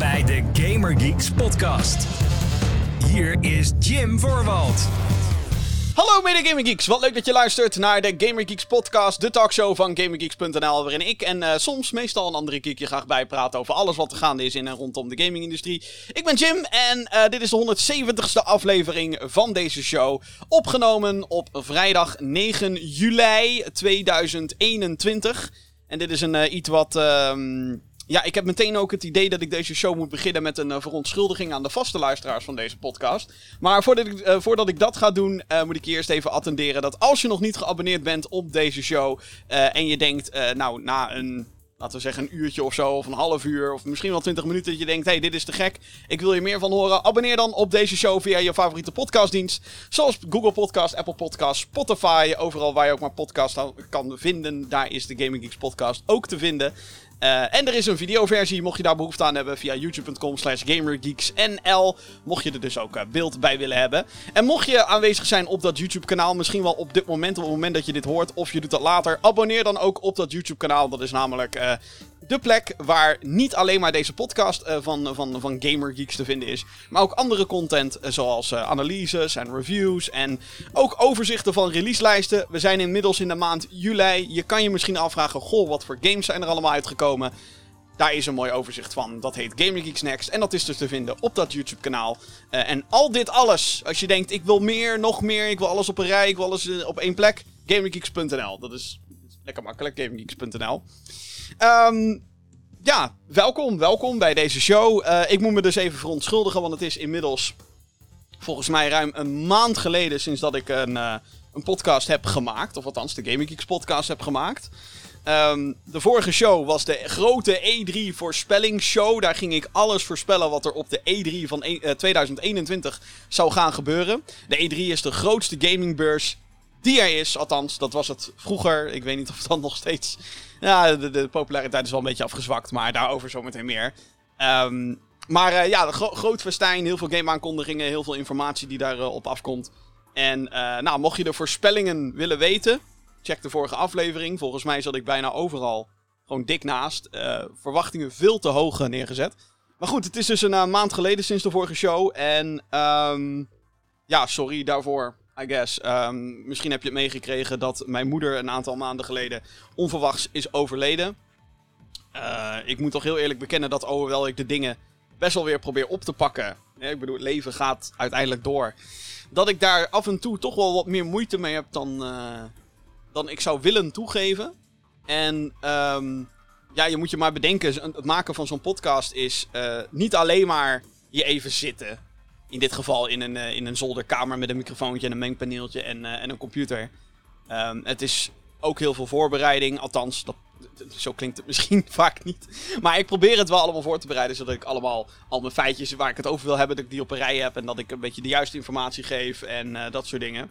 bij de Gamer Geeks podcast. Hier is Jim Voorwald. Hallo mede Gamer Geeks, wat leuk dat je luistert naar de Gamer Geeks podcast, de talkshow van GamerGeeks.nl, waarin ik en uh, soms meestal een andere geek je graag bijpraten over alles wat er gaande is in en rondom de gamingindustrie. Ik ben Jim en uh, dit is de 170ste aflevering van deze show, opgenomen op vrijdag 9 juli 2021. En dit is een uh, iets wat... Uh, ja, ik heb meteen ook het idee dat ik deze show moet beginnen met een uh, verontschuldiging aan de vaste luisteraars van deze podcast. Maar voordat ik, uh, voordat ik dat ga doen, uh, moet ik je eerst even attenderen dat als je nog niet geabonneerd bent op deze show en je denkt, nou, na een laten we zeggen een uurtje of zo, of een half uur, of misschien wel 20 minuten, dat je denkt, hey, dit is te gek, ik wil je meer van horen. Abonneer dan op deze show via je favoriete podcastdienst, zoals Google Podcast, Apple Podcast, Spotify, overal waar je ook maar podcast kan vinden, daar is de Gaming Geeks podcast ook te vinden. Uh, en er is een videoversie, mocht je daar behoefte aan hebben, via youtube.com slash gamergeeksnl. Mocht je er dus ook uh, beeld bij willen hebben. En mocht je aanwezig zijn op dat YouTube kanaal, misschien wel op dit moment, op het moment dat je dit hoort, of je doet dat later, abonneer dan ook op dat YouTube kanaal. Dat is namelijk uh, de plek waar niet alleen maar deze podcast uh, van, van, van Gamer Geeks te vinden is, maar ook andere content uh, zoals uh, analyses en reviews en ook overzichten van releaselijsten. We zijn inmiddels in de maand juli. Je kan je misschien afvragen, goh, wat voor games zijn er allemaal uitgekomen? Daar is een mooi overzicht van. Dat heet Gamer Geeks Next. En dat is dus te vinden op dat YouTube kanaal. en al dit alles, als je denkt, ik wil meer, nog meer, ik wil alles op een rij, ik wil alles op één plek. GamerGeeks.nl. Dat is lekker makkelijk, GamerGeeks.nl. Um, ja, welkom, welkom bij deze show. Uh, ik moet me dus even verontschuldigen, want het is inmiddels volgens mij ruim een maand geleden sinds dat ik een, uh, een podcast heb gemaakt. Of althans, de Gaming Geeks podcast heb gemaakt. Um, de vorige show was de grote E3 voorspellingsshow. Daar ging ik alles voorspellen wat er op de E3 van e uh, 2021 zou gaan gebeuren. De E3 is de grootste gamingbeurs die er is. Althans, dat was het vroeger. Ik weet niet of het dan nog steeds ja, de, populariteit is wel een beetje afgezwakt, maar daarover zometeen meer. Um, maar uh, ja, gro groot festijn, heel veel game-aankondigingen, heel veel informatie die daarop uh, op afkomt. En uh, nou, mocht je de voorspellingen willen weten, check de vorige aflevering. Volgens mij zat ik bijna overal gewoon dik naast. verwachtingen veel te hoog neergezet. Maar goed, het is dus een maand geleden sinds de vorige show. En um, ja, sorry daarvoor. I guess. Um, misschien heb je het meegekregen dat mijn moeder een aantal maanden geleden onverwachts is overleden. Uh, ik moet toch heel eerlijk bekennen dat hoewel ik de dingen best wel weer probeer op te pakken. ik bedoel, het leven gaat uiteindelijk door. Dat ik daar af en toe toch wel wat meer moeite mee heb dan, uh, dan ik zou willen toegeven. En um, ja, je moet je maar bedenken, het maken van zo'n podcast is uh, niet alleen maar je even zitten in dit geval in een, uh, in een zolderkamer met een microfoontje en een mengpaneeltje en, uh, en een computer. Um, het is ook heel veel voorbereiding. Althans, dat, zo klinkt het misschien vaak niet. Maar ik probeer het wel allemaal voor te bereiden. Zodat ik allemaal al mijn feitjes waar ik het over wil hebben, dat ik die op een rij heb. En dat ik een beetje de juiste informatie geef en uh, dat soort dingen.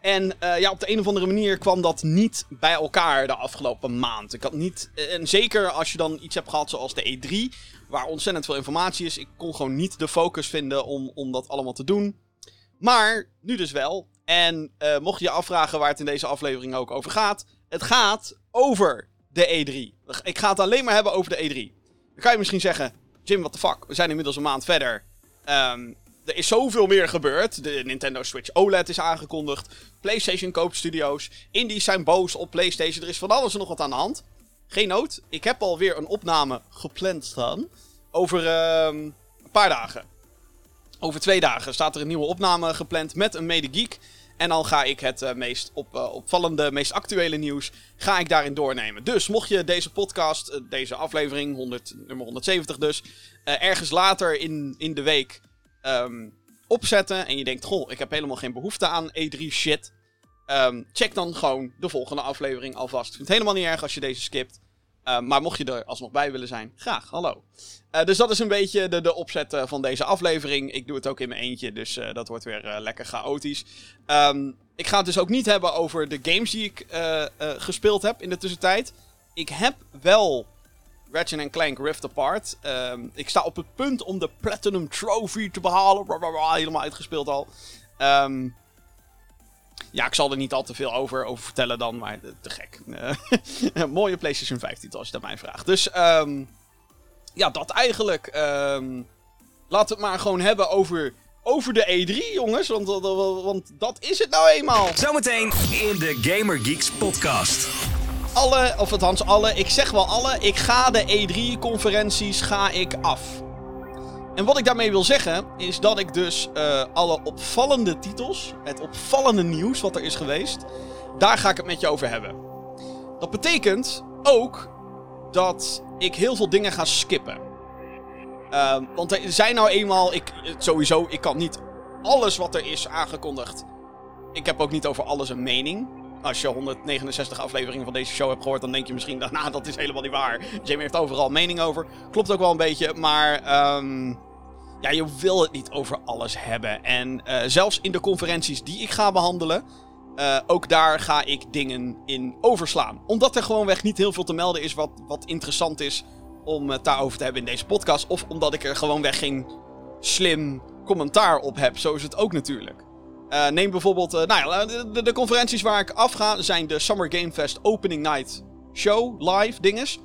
En ja, op de een of andere manier kwam dat niet bij elkaar de afgelopen maand. Ik had niet. En zeker als je dan iets hebt gehad zoals de E3 waar ontzettend veel informatie is. Ik kon gewoon niet de focus vinden om, om dat allemaal te doen. Maar nu dus wel. En uh, mocht je je afvragen waar het in deze aflevering ook over gaat. Het gaat over de E3. Ik ga het alleen maar hebben over de E3. Dan kan je misschien zeggen, Jim, what the fuck? We zijn inmiddels een maand verder. Um, er is zoveel meer gebeurd. De Nintendo Switch OLED is aangekondigd. PlayStation koopt studio's. Indies zijn boos op PlayStation. Er is van alles nog wat aan de hand. Geen nood. Ik heb alweer een opname gepland staan. Over uh, een paar dagen. Over twee dagen staat er een nieuwe opname gepland met een mede-geek. En dan ga ik het uh, meest op, uh, opvallende, meest actuele nieuws ga ik daarin doornemen. Dus mocht je deze podcast, uh, deze aflevering, 100, nummer 170 dus, ergens later in, in de week um, opzetten en je denkt, goh, ik heb helemaal geen behoefte aan E3 shit. Um, check dan gewoon de volgende aflevering alvast. Ik vind het helemaal niet erg als je deze skipt. Uh, maar mocht je er alsnog bij willen zijn, graag, hallo. Uh, dus dat is een beetje de, de opzet uh, van deze aflevering. Ik doe het ook in mijn eentje, dus dat wordt weer lekker chaotisch. Um, ik ga het dus ook niet hebben over de games die ik gespeeld heb in de tussentijd. Ik heb wel Ratchet Clank Rift Apart. Um, ik sta op het punt om de Platinum Trophy te behalen. Helemaal uitgespeeld al. Um, ja, ik zal er niet al te veel over, over vertellen dan, maar te gek. mooie PlayStation 5 titel als je dat mij vraagt. Dus, um, ja, dat eigenlijk. Ehm, laten we het maar gewoon hebben over, over de E3, jongens. Want, want dat is het nou eenmaal. Zometeen in de Gamer Geeks podcast. Alle, of althans alle, ik zeg wel alle, ik ga de E3-conferenties ga ik af. En wat ik daarmee wil zeggen, is dat ik dus uh, alle opvallende titels, het opvallende nieuws wat er is geweest, daar ga ik het met je over hebben. Dat betekent ook dat ik heel veel dingen ga skippen. Uh, want er zijn nou eenmaal, ik, sowieso, ik kan niet alles wat er is aangekondigd. Ik heb ook niet over alles een mening. Als je 169 afleveringen van deze show hebt gehoord, dan denk je misschien, nou, dat is helemaal niet waar. Jamie heeft overal mening over. Klopt ook wel een beetje, maar um, ja, je wil het niet over alles hebben. En uh, zelfs in de conferenties die ik ga behandelen, uh, ook daar ga ik dingen in overslaan. Omdat er gewoonweg niet heel veel te melden is wat, wat interessant is om het daarover te hebben in deze podcast. Of omdat ik er gewoonweg geen slim commentaar op heb. Zo is het ook natuurlijk. Uh, neem bijvoorbeeld, uh, nou ja, de, de, conferenties waar ik afga zijn de Summer Game Fest Opening Night Show, live dinges.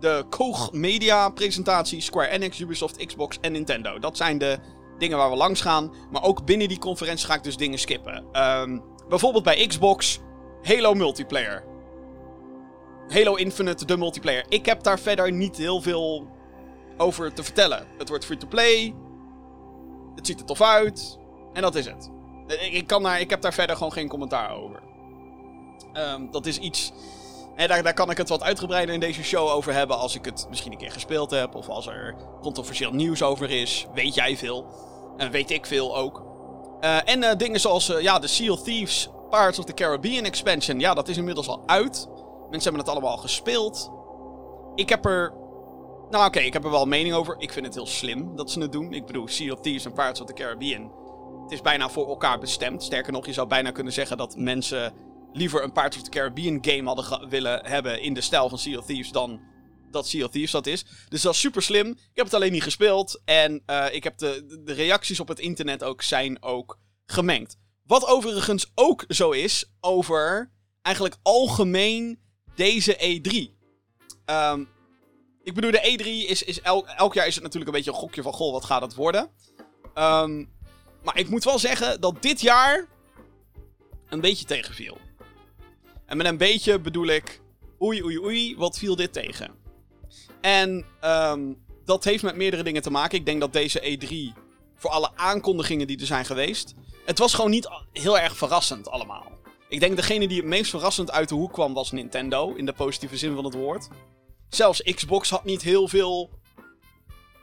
De Koch Media presentatie, Square Enix, Ubisoft, Xbox en Nintendo. Dat zijn de dingen waar we langs gaan. Maar ook binnen die conferentie ga ik dus dingen skippen. Um, bijvoorbeeld bij Xbox, Halo Multiplayer. Halo Infinite, de multiplayer. Ik heb daar verder niet heel veel over te vertellen. Het wordt free-to-play. Het ziet er tof uit. En dat is het. Ik, kan ik heb daar verder gewoon geen commentaar over. Um, dat is iets. En daar, daar kan ik het wat uitgebreider in deze show over hebben. Als ik het misschien een keer gespeeld heb. Of als er controversieel nieuws over is. Weet jij veel. En weet ik veel ook. Uh, en uh, dingen zoals uh, ja, de Seal Thieves Pirates of the Caribbean expansion. Ja, dat is inmiddels al uit. Mensen hebben het allemaal al gespeeld. Ik heb er. Nou, oké, ik heb er wel mening over. Ik vind het heel slim dat ze het doen. Ik bedoel, Sea of Thieves en Pirates of the Caribbean. Het is bijna voor elkaar bestemd. Sterker nog, je zou bijna kunnen zeggen dat mensen liever een Pirates of the Caribbean game hadden willen hebben in de stijl van Sea of Thieves dan dat Sea of Thieves dat is. Dus dat is super slim. Ik heb het alleen niet gespeeld. En uh, ik heb de, reacties op het internet ook zijn ook gemengd. Wat overigens ook zo is over eigenlijk algemeen deze E3. Um, ik bedoel, de E3 is, is elk, jaar is het natuurlijk een beetje een gokje van, goh, wat gaat het worden? Um, maar ik moet wel zeggen dat dit jaar een beetje tegenviel. En met een beetje bedoel ik, oei, oei, oei, wat viel dit tegen? En um, dat heeft met meerdere dingen te maken. Ik denk dat deze E3, voor alle aankondigingen die er zijn geweest, het was gewoon niet heel erg verrassend allemaal. Ik denk degene die het meest verrassend uit de hoek kwam was Nintendo, in de positieve zin van het woord. Zelfs Xbox had niet heel veel.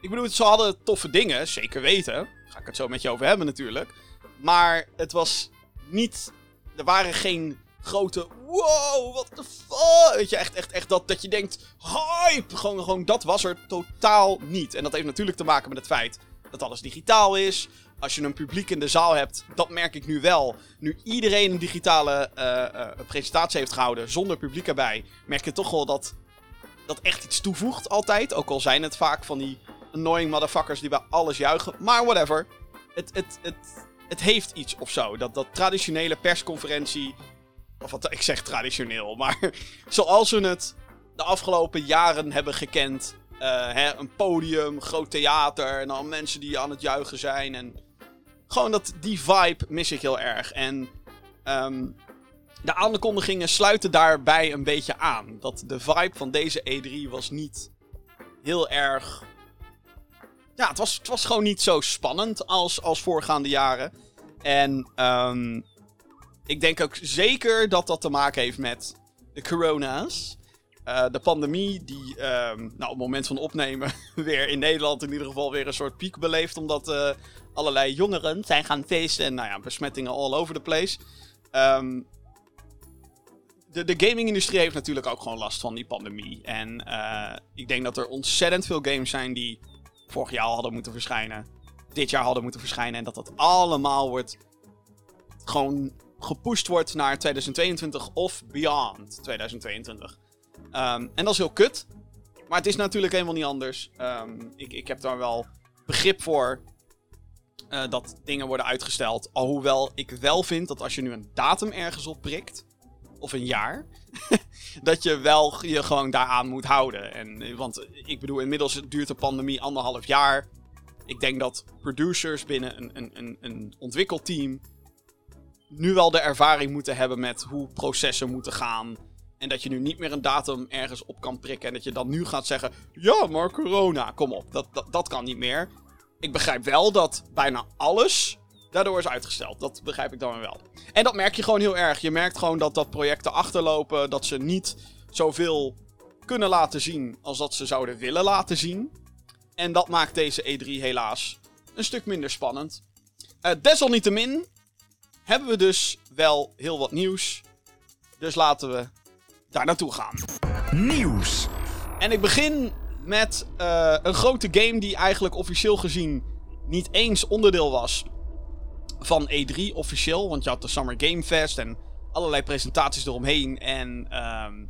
Ik bedoel, ze hadden toffe dingen, zeker weten. Ga ik het zo met je over hebben natuurlijk. Maar het was niet. Er waren geen grote. Wow, what the fuck. Weet je, echt, echt, echt dat, dat je denkt. Hype! Gewoon, gewoon, dat was er totaal niet. En dat heeft natuurlijk te maken met het feit dat alles digitaal is als je een publiek in de zaal hebt, dat merk ik nu wel. Nu iedereen een digitale uh, uh, presentatie heeft gehouden zonder publiek erbij, merk je toch wel dat dat echt iets toevoegt altijd. Ook al zijn het vaak van die annoying motherfuckers die bij alles juichen. Maar whatever. Het, het, het, het heeft iets of zo. Dat, dat traditionele persconferentie. Of wat ik zeg traditioneel, maar zoals we het de afgelopen jaren hebben gekend. Uh, hè, een podium, groot theater en dan mensen die aan het juichen zijn. En gewoon dat, die vibe mis ik heel erg. En um, de aankondigingen sluiten daarbij een beetje aan. Dat de vibe van deze E3 was niet heel erg. Ja, het was, het was gewoon niet zo spannend als, als voorgaande jaren. En um, ik denk ook zeker dat dat te maken heeft met de corona's. Uh, de pandemie die um, nou, op het moment van opnemen weer in Nederland in ieder geval weer een soort piek beleeft. Omdat uh, allerlei jongeren zijn gaan feesten en nou ja, besmettingen all over the place. Um, de, de gaming-industrie heeft natuurlijk ook gewoon last van die pandemie. En uh, ik denk dat er ontzettend veel games zijn die vorig jaar hadden moeten verschijnen. Dit jaar hadden moeten verschijnen. En dat dat allemaal wordt. gewoon gepusht wordt naar 2022 of beyond 2022. Um, en dat is heel kut. Maar het is natuurlijk helemaal niet anders. Um, ik, ik heb daar wel begrip voor. Uh, dat dingen worden uitgesteld. Alhoewel ik wel vind dat als je nu een datum ergens op prikt of een jaar, dat je wel je gewoon daaraan moet houden. En, want ik bedoel, inmiddels duurt de pandemie anderhalf jaar. Ik denk dat producers binnen een, een, een, een ontwikkelteam nu wel de ervaring moeten hebben met hoe processen moeten gaan. En dat je nu niet meer een datum ergens op kan prikken. En dat je dan nu gaat zeggen: Ja, maar corona, kom op. Dat, dat kan niet meer. Ik begrijp wel dat bijna alles daardoor is uitgesteld. Dat begrijp ik dan wel. En dat merk je gewoon heel erg. Je merkt gewoon dat dat projecten achterlopen. Dat ze niet zoveel kunnen laten zien als dat ze zouden willen laten zien. En dat maakt deze E3 helaas een stuk minder spannend. Uh, desalniettemin hebben we dus wel heel wat nieuws. Dus laten we daar naartoe gaan. Nieuws. En ik begin met uh, een grote game die eigenlijk officieel gezien niet eens onderdeel was van E3 officieel. Want je had de Summer Game Fest en allerlei presentaties eromheen. En um,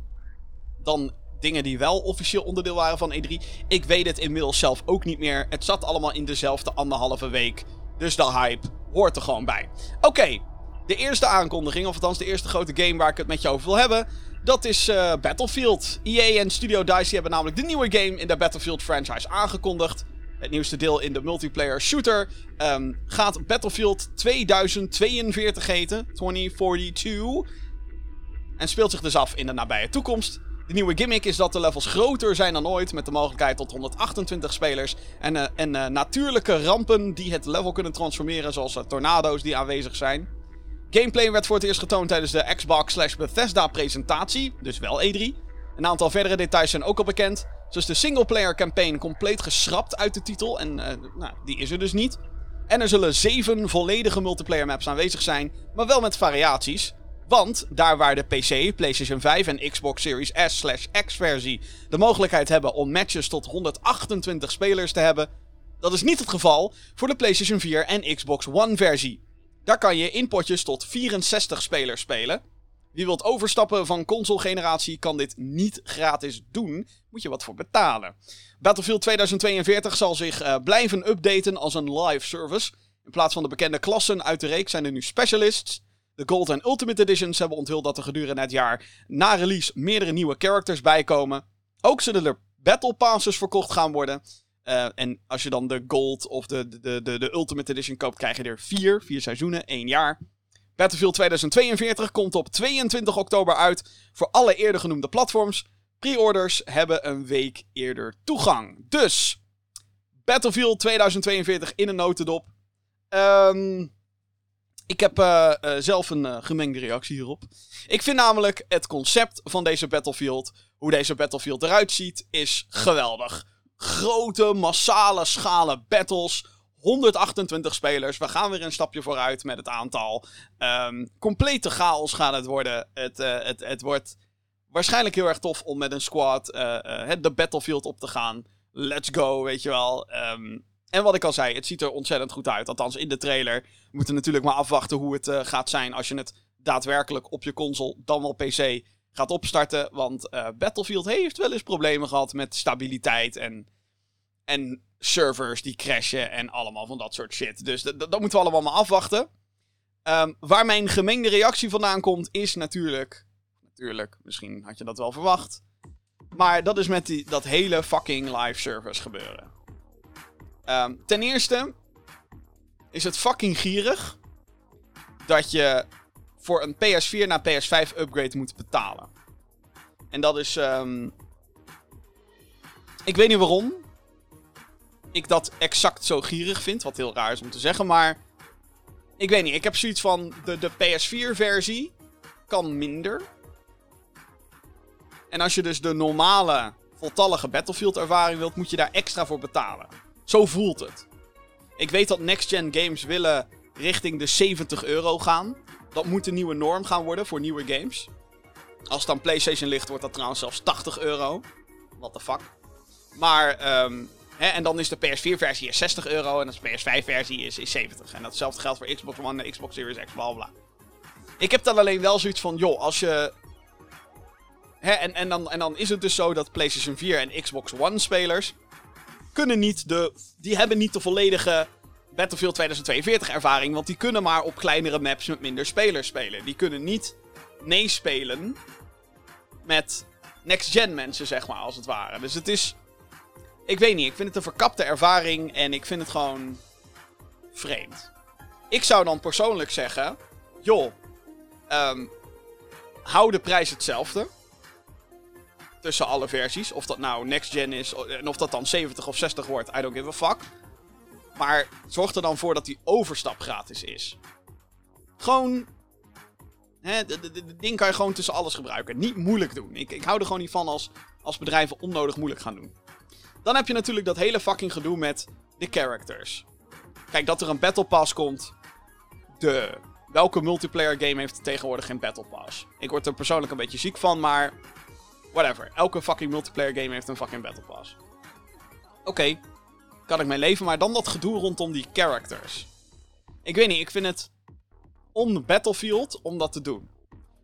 dan dingen die wel officieel onderdeel waren van E3. Ik weet het inmiddels zelf ook niet meer. Het zat allemaal in dezelfde anderhalve week. Dus de hype hoort er gewoon bij. Oké, de eerste aankondiging, of althans de eerste grote game waar ik het met je over wil hebben. Dat is uh, Battlefield. EA en Studio DICE hebben namelijk de nieuwe game in de Battlefield franchise aangekondigd. Het nieuwste deel in de multiplayer shooter um, gaat Battlefield 2042 heten. 2042. En speelt zich dus af in de nabije toekomst. De nieuwe gimmick is dat de levels groter zijn dan ooit, met de mogelijkheid tot 128 spelers. En, uh, en uh, natuurlijke rampen die het level kunnen transformeren, zoals uh, tornado's die aanwezig zijn. Gameplay werd voor het eerst getoond tijdens de Xbox slash Bethesda presentatie, dus wel E3. Een aantal verdere details zijn ook al bekend. Zo is de singleplayer campaign compleet geschrapt uit de titel. En nou, die is er dus niet. En er zullen zeven volledige multiplayer maps aanwezig zijn, maar wel met variaties. Want daar waar de PC, PlayStation 5 en Xbox Series S slash X versie de mogelijkheid hebben om matches tot 128 spelers te hebben, dat is niet het geval voor de PlayStation 4 en Xbox One versie. Daar kan je in potjes tot 64 spelers spelen. Wie wilt overstappen van console-generatie kan dit niet gratis doen. Moet je wat voor betalen. Battlefield 2042 zal zich uh, blijven updaten als een live service. In plaats van de bekende klassen uit de reeks zijn er nu specialists. De Gold en Ultimate Editions hebben onthuld dat er gedurende het jaar na release meerdere nieuwe characters bijkomen. Ook zullen er Battle Passes verkocht gaan worden. Uh, en als je dan de Gold of de, de, de, de Ultimate Edition koopt, krijg je er vier. Vier seizoenen, één jaar. Battlefield 2042 komt op 22 oktober uit voor alle eerder genoemde platforms. Pre-orders hebben een week eerder toegang. Dus, Battlefield 2042 in een notendop. Um, ik heb uh, uh, zelf een uh, gemengde reactie hierop. Ik vind namelijk het concept van deze Battlefield, hoe deze Battlefield eruit ziet, is geweldig. Grote, massale schalen battles. 128 spelers. We gaan weer een stapje vooruit met het aantal. Um, complete chaos gaat het worden. Het, het, het wordt waarschijnlijk heel erg tof om met een squad de Battlefield op te gaan. Let's go, weet je wel. Um, en wat ik al zei, het ziet er ontzettend goed uit. Althans, in de trailer. We moeten natuurlijk maar afwachten hoe het uh, gaat zijn als je het daadwerkelijk op je console, dan wel PC, gaat opstarten. Want Battlefield heeft wel eens problemen gehad met stabiliteit en, en servers die crashen en allemaal van dat soort shit. Dus dat moeten we allemaal maar afwachten. Um, waar mijn gemengde reactie vandaan komt, is natuurlijk. Natuurlijk, misschien had je dat wel verwacht. Maar dat is met die, dat hele fucking live service gebeuren. Um, ten eerste is het fucking gierig dat je voor een PS4 naar PS5 upgrade moet betalen. En dat is. Um, ik weet niet waarom ik dat exact zo gierig vind, wat heel raar is om te zeggen, maar ik weet niet. Ik heb zoiets van de, de PS4-versie kan minder. En als je dus de normale voltallige Battlefield-ervaring wilt, moet je daar extra voor betalen. Zo voelt het. Ik weet dat next-gen games willen richting de 70 euro gaan. Dat moet de nieuwe norm gaan worden voor nieuwe games. Als het dan PlayStation ligt, wordt dat trouwens zelfs 80 euro. What the fuck. Maar, um, hè, en dan is de PS4-versie 60 euro en de PS5-versie is, is 70. En datzelfde geldt voor Xbox One en Xbox Series X, bla bla. Ik heb dan alleen wel zoiets van, joh, als je. Hè, en, en, dan, en dan is het dus zo dat PlayStation 4 en Xbox One spelers kunnen niet de. Die hebben niet de volledige Battlefield 2042 ervaring. Want die kunnen maar op kleinere maps met minder spelers spelen. Die kunnen niet meespelen met next-gen mensen, zeg maar, als het ware. Dus het is. Ik weet niet, ik vind het een verkapte ervaring en ik vind het gewoon vreemd. Ik zou dan persoonlijk zeggen: joh, ehm, hou de prijs hetzelfde. Tussen alle versies. Of dat nou next gen is en of dat dan 70 of 60 wordt, I don't give a fuck. Maar zorg er dan voor dat die overstap gratis is. Gewoon. De ding kan je gewoon tussen alles gebruiken. Niet moeilijk doen. Ik, ik hou er gewoon niet van als, als bedrijven onnodig moeilijk gaan doen. Dan heb je natuurlijk dat hele fucking gedoe met de characters. Kijk, dat er een Battle Pass komt. De. Welke multiplayer game heeft tegenwoordig geen Battle Pass? Ik word er persoonlijk een beetje ziek van, maar. Whatever. Elke fucking multiplayer game heeft een fucking Battle Pass. Oké, kan ik mijn leven, maar dan dat gedoe rondom die characters. Ik weet niet, ik vind het on Battlefield om dat te doen.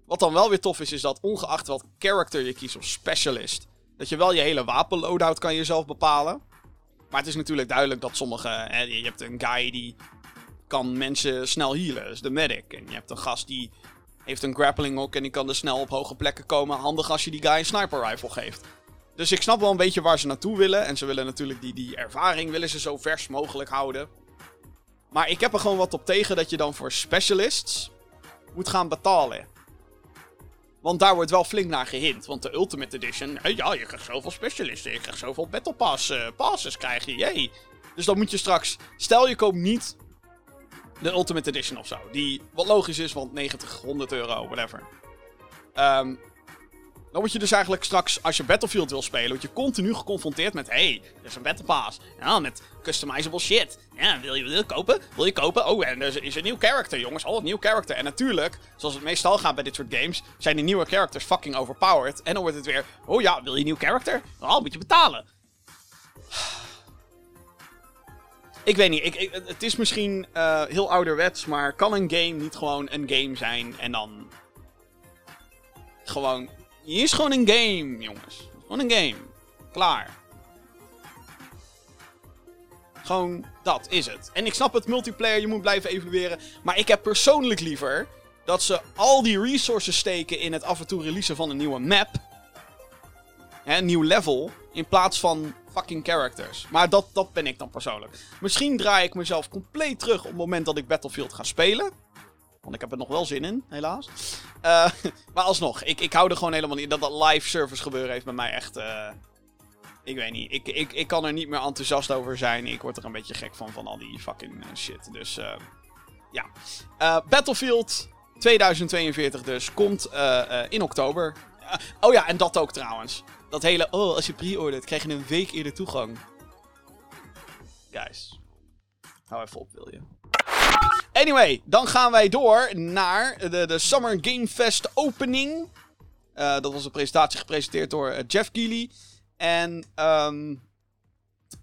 Wat dan wel weer tof is, is dat ongeacht wat character je kiest of specialist, dat je wel je hele wapenloadout kan jezelf bepalen. Maar het is natuurlijk duidelijk dat sommige. Hè, je hebt een guy die kan mensen snel healen, dat is de medic. En je hebt een gast die heeft een grappling hook en die kan er snel op hoge plekken komen. Handig als je die guy een sniper rifle geeft. Dus ik snap wel een beetje waar ze naartoe willen. En ze willen natuurlijk die, die ervaring willen ze zo vers mogelijk houden. Maar ik heb er gewoon wat op tegen dat je dan voor specialists moet gaan betalen. Want daar wordt wel flink naar gehint. Want de Ultimate Edition, ja, je krijgt zoveel specialisten. Je krijgt zoveel Battle Pass, uh, passes krijg je. Dus dan moet je straks, stel je koopt niet de Ultimate Edition of zo. Die wat logisch is, want 90, 100 euro, whatever. Um, dan word je dus eigenlijk straks, als je Battlefield wil spelen, word je continu geconfronteerd met: hey, er is een Battle Pass. Ja, met customizable shit. Ja, wil je, wil je kopen? Wil je kopen? Oh, en er is een nieuw character, jongens. Oh, een nieuw character. En natuurlijk, zoals het meestal gaat bij dit soort games, zijn die nieuwe characters fucking overpowered. En dan wordt het weer: oh ja, wil je een nieuw character? Oh, moet je betalen. Ik weet niet, ik, het is misschien uh, heel ouderwets, maar kan een game niet gewoon een game zijn en dan gewoon hier is gewoon een game, jongens. Gewoon een game. Klaar. Gewoon, dat is het. En ik snap het, multiplayer, je moet blijven evolueren. Maar ik heb persoonlijk liever dat ze al die resources steken in het af en toe releasen van een nieuwe map. Een nieuw level. In plaats van fucking characters. Maar dat, dat ben ik dan persoonlijk. Misschien draai ik mezelf compleet terug op het moment dat ik Battlefield ga spelen. Want ik heb er nog wel zin in, helaas. Uh, maar alsnog, ik, ik hou er gewoon helemaal niet. Dat dat live service gebeuren heeft bij mij echt. Uh, ik weet niet. Ik, ik, ik kan er niet meer enthousiast over zijn. Ik word er een beetje gek van, van al die fucking uh, shit. Dus ja. Battlefield 2042 dus. Komt in oktober. oh ja, en dat ook trouwens. Dat hele, oh, als je pre-ordert, krijg je een week eerder toegang. Guys. Hou even op, wil je. Anyway, dan gaan wij door naar de, de Summer Game Fest opening. Uh, dat was een presentatie gepresenteerd door uh, Jeff Keighley. En um,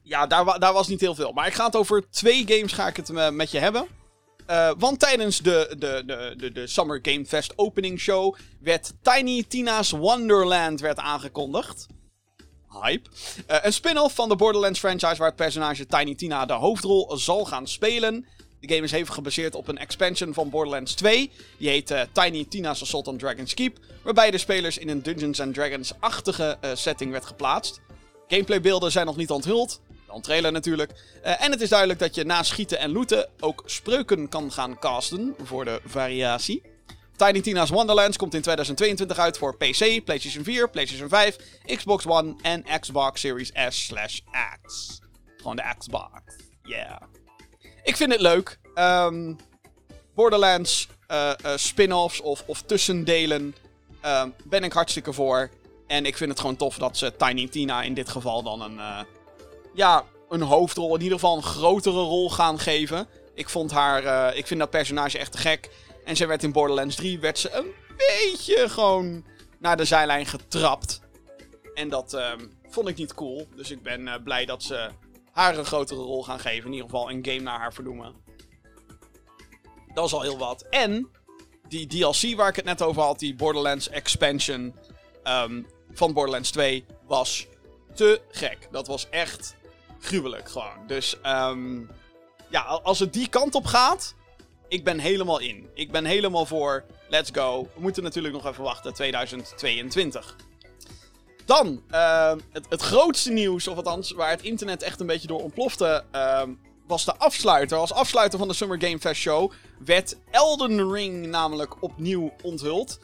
ja, daar, daar, was niet heel veel. Maar ik ga het over twee games ga ik het uh, met je hebben. Want tijdens de, de, de, de, de Summer Game Fest opening show werd Tiny Tina's Wonderland werd aangekondigd. Hype. een spin-off van de Borderlands franchise waar het personage Tiny Tina de hoofdrol zal gaan spelen. De game is hevig gebaseerd op een expansion van Borderlands 2. Die heet uh, Tiny Tina's Assault on Dragon's Keep. Waarbij de spelers in een Dungeons Dragons-achtige setting werd geplaatst. Gameplaybeelden zijn nog niet onthuld. Dan trailer natuurlijk. Uh, en het is duidelijk dat je na schieten en looten ook spreuken kan gaan casten voor de variatie. Tiny Tina's Wonderlands komt in 2022 uit voor PC, PlayStation 4, PlayStation 5, Xbox One en Xbox Series S/X. Gewoon de Xbox. Yeah. Ik vind het leuk. Um, Borderlands uh, uh, spin-offs of, of tussendelen um, ben ik hartstikke voor. En ik vind het gewoon tof dat ze Tiny Tina in dit geval dan een, ja, een hoofdrol, in ieder geval een grotere rol gaan geven. Ik vond haar, ik vind dat personage echt te gek. En ze werd in Borderlands 3 werd ze een beetje gewoon naar de zijlijn getrapt. En dat um, vond ik niet cool. Dus ik ben blij dat ze haar een grotere rol gaan geven. In ieder geval een game naar haar vernoemen. Dat is al heel wat. En die DLC waar ik het net over had, die Borderlands expansion um, van Borderlands 2, was te gek. Dat was echt gruwelijk gewoon. Dus um, ja, als het die kant op gaat, ik ben helemaal in. Ik ben helemaal voor Let's go. We moeten natuurlijk nog even wachten, 2022. Dan, uh, het, het, grootste nieuws, of althans waar het internet echt een beetje door ontplofte, uh, was de afsluiter. Als afsluiter van de Summer Game Fest Show werd Elden Ring namelijk opnieuw onthuld.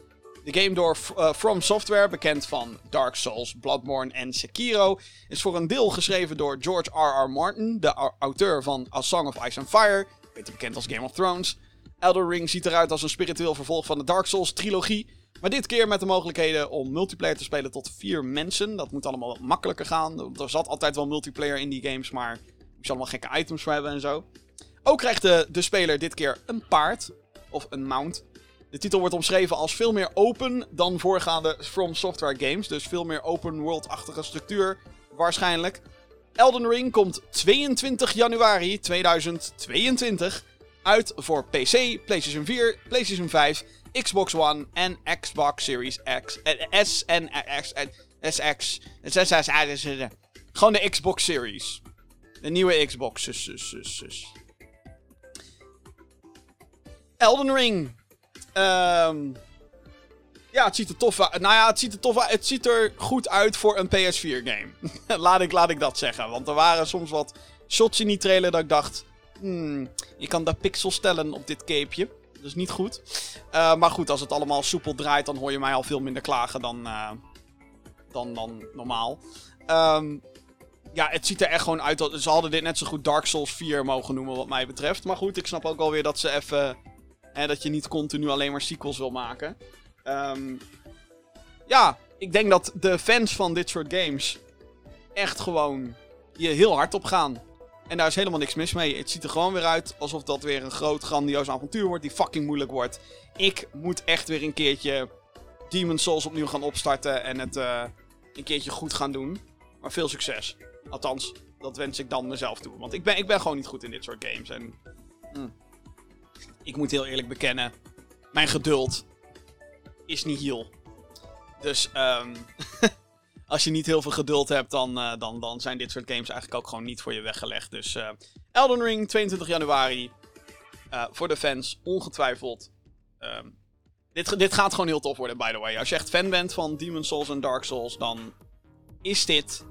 De game door uh, From Software, bekend van Dark Souls, Bloodborne en Sekiro, is voor een deel geschreven door George R.R. Martin, de auteur van A Song of Ice and Fire, beter bekend als Game of Thrones. Elden Ring ziet eruit als een spiritueel vervolg van de Dark Souls trilogie, maar dit keer met de mogelijkheden om multiplayer te spelen tot vier mensen. Dat moet allemaal wat makkelijker gaan. Er zat altijd wel multiplayer in die games, maar je moest allemaal gekke items voor hebben en zo. Ook krijgt de, de speler dit keer een paard, of een mount. De titel wordt omschreven als veel meer open dan voorgaande From Software games. Dus veel meer open world-achtige structuur, waarschijnlijk. Elden Ring komt 22 januari 2022 uit voor PC, PlayStation 4, PlayStation 5, Xbox One en Xbox Series X. S en X. SX. Gewoon de Xbox Series. De nieuwe Xbox. Elden Ring. Um, ja, het ziet er tof uit. Nou ja, het ziet er tof uit. Het ziet er goed uit voor een PS4-game. laat, ik, laat ik dat zeggen. Want er waren soms wat shots in die trailer dat ik dacht... Hmm, je kan daar pixels stellen op dit capeje. Dat is niet goed. Uh, maar goed, als het allemaal soepel draait, dan hoor je mij al veel minder klagen dan, uh, dan, dan normaal. Um, ja, het ziet er echt gewoon uit. Ze hadden dit net zo goed Dark Souls 4 mogen noemen, wat mij betreft. Maar goed, ik snap ook alweer dat ze even en dat je niet continu alleen maar sequels wil maken. Um, ja, ik denk dat de fans van dit soort games echt gewoon je heel hard op gaan. En daar is helemaal niks mis mee. Het ziet er gewoon weer uit alsof dat weer een groot, grandioos avontuur wordt die fucking moeilijk wordt. Ik moet echt weer een keertje Demon's Souls opnieuw gaan opstarten en het uh, een keertje goed gaan doen. Maar veel succes. Althans, dat wens ik dan mezelf toe. Want ik ben, ik ben gewoon niet goed in dit soort games. En, mm ik moet heel eerlijk bekennen, mijn geduld is niet heel. Dus um, als je niet heel veel geduld hebt, dan, uh, dan, dan zijn dit soort games eigenlijk ook gewoon niet voor je weggelegd. Dus uh, Elden Ring, 22 januari. Uh, voor de fans, ongetwijfeld. Um, dit, dit gaat gewoon heel tof worden, by the way. Als je echt fan bent van Demon Souls en Dark Souls, dan is dit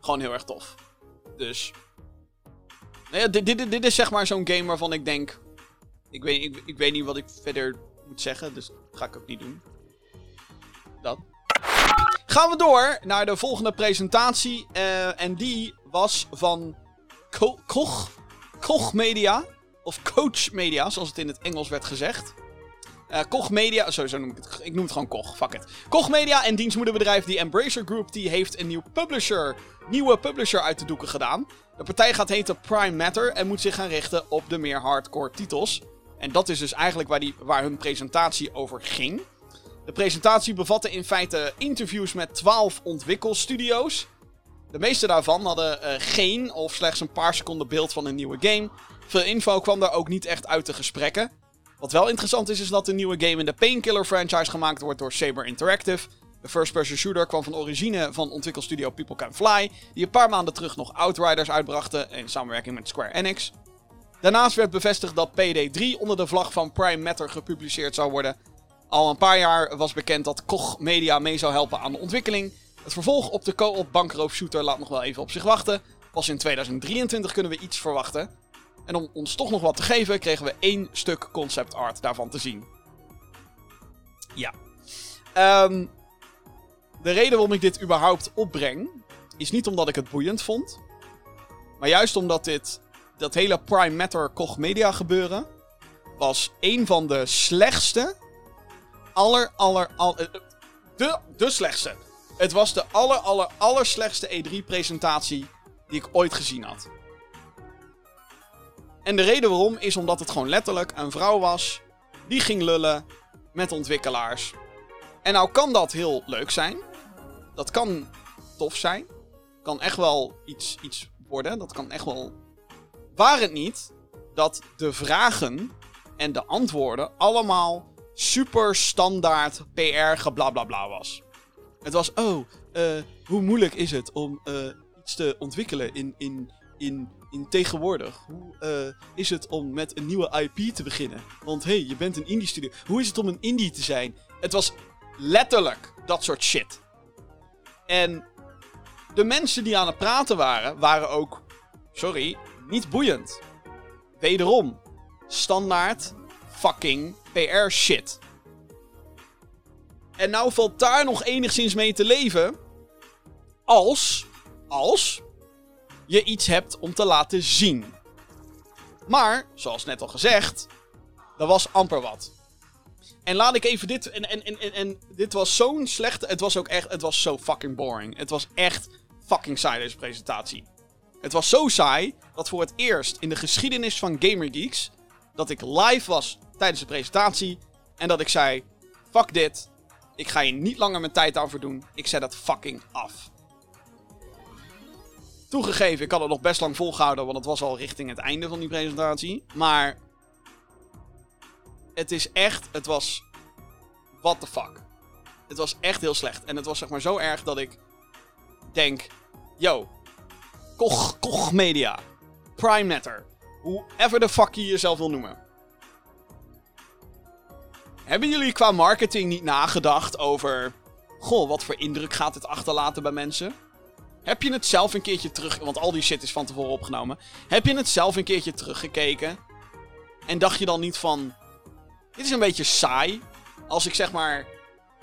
gewoon heel erg tof. Dus. Nou ja, dit, dit, dit is zeg maar zo'n game waarvan ik denk. Ik weet, ik, weet niet wat ik verder moet zeggen, dus dat ga ik ook niet doen. Dat. Gaan we door naar de volgende presentatie. Uh, en die was van Ko Koch, Koch Media. Of Coach Media, zoals het in het Engels werd gezegd. Uh, Koch Media, sowieso noem ik het. Ik noem het gewoon Koch, fuck it. Koch Media en dienstmoederbedrijf die Embracer Group, die heeft een nieuw publisher, nieuwe publisher uit de doeken gedaan. De partij gaat heten Prime Matter en moet zich gaan richten op de meer hardcore titels. En dat is dus eigenlijk waar, die, waar hun presentatie over ging. De presentatie bevatte in feite interviews met 12 ontwikkelstudio's. De meeste daarvan hadden uh, geen of slechts een paar seconden beeld van een nieuwe game. Veel info kwam daar ook niet echt uit de gesprekken. Wat wel interessant is, is dat de nieuwe game in de Painkiller franchise gemaakt wordt door Saber Interactive. De first-person shooter kwam van origine van ontwikkelstudio People Can Fly, die een paar maanden terug nog Outriders uitbrachten in samenwerking met Square Enix. Daarnaast werd bevestigd dat PD3 onder de vlag van Prime Matter gepubliceerd zou worden. Al een paar jaar was bekend dat Koch Media mee zou helpen aan de ontwikkeling. Het vervolg op de co-op bankroofshooter laat nog wel even op zich wachten. Pas in 2023 kunnen we iets verwachten. En om ons toch nog wat te geven, kregen we één stuk concept art daarvan te zien. Ja. Um, de reden waarom ik dit überhaupt opbreng, is niet omdat ik het boeiend vond. Maar juist omdat dit dat hele Prime Matter Koch Media gebeuren was een van de slechtste, aller, aller, aller eh, de, de slechtste. Het was de aller, aller, aller slechtste E3-presentatie die ik ooit gezien had. En de reden waarom is omdat het gewoon letterlijk een vrouw was die ging lullen met ontwikkelaars. En nou kan dat heel leuk zijn. Dat kan tof zijn. Kan echt wel iets, iets worden. Dat kan echt wel Waar het niet dat de vragen en de antwoorden allemaal super standaard PR geblablabla was. Het was, oh, uh, hoe moeilijk is het om uh, iets te ontwikkelen in, in, in, in tegenwoordig? Hoe eh, is het om met een nieuwe IP te beginnen? Want hé, hey, je bent een indie studio. Hoe is het om een indie te zijn? Het was letterlijk dat soort shit. En de mensen die aan het praten waren, waren ook, sorry, niet boeiend. Wederom, standaard fucking PR shit. En nou valt daar nog enigszins mee te leven. Als, als je iets hebt om te laten zien. Maar, zoals net al gezegd, er was amper wat. En laat ik even dit. En, en, en, en, dit was zo'n slechte. Het was ook echt. Het was zo fucking boring. Het was echt fucking saai, deze presentatie. Het was zo saai dat voor het eerst in de geschiedenis van Gamer Geeks. dat ik live was tijdens de presentatie. En dat ik zei: Fuck dit. Ik ga hier niet langer mijn tijd aan verdoen. Ik zet het fucking af. Toegegeven, ik had het nog best lang volgehouden, want het was al richting het einde van die presentatie. Maar het is echt, het was, what the fuck. Het was echt heel slecht. En het was zeg maar zo erg dat ik denk, yo, Koch, Koch Media, Prime Matter, whoever the fuck je jezelf wil noemen. Hebben jullie qua marketing niet nagedacht over, goh, wat voor indruk gaat dit achterlaten bij mensen? Heb je het zelf een keertje terug... Want al die shit is van tevoren opgenomen. Heb je het zelf een keertje teruggekeken? En dacht je dan niet van... Dit is een beetje saai. Als ik zeg maar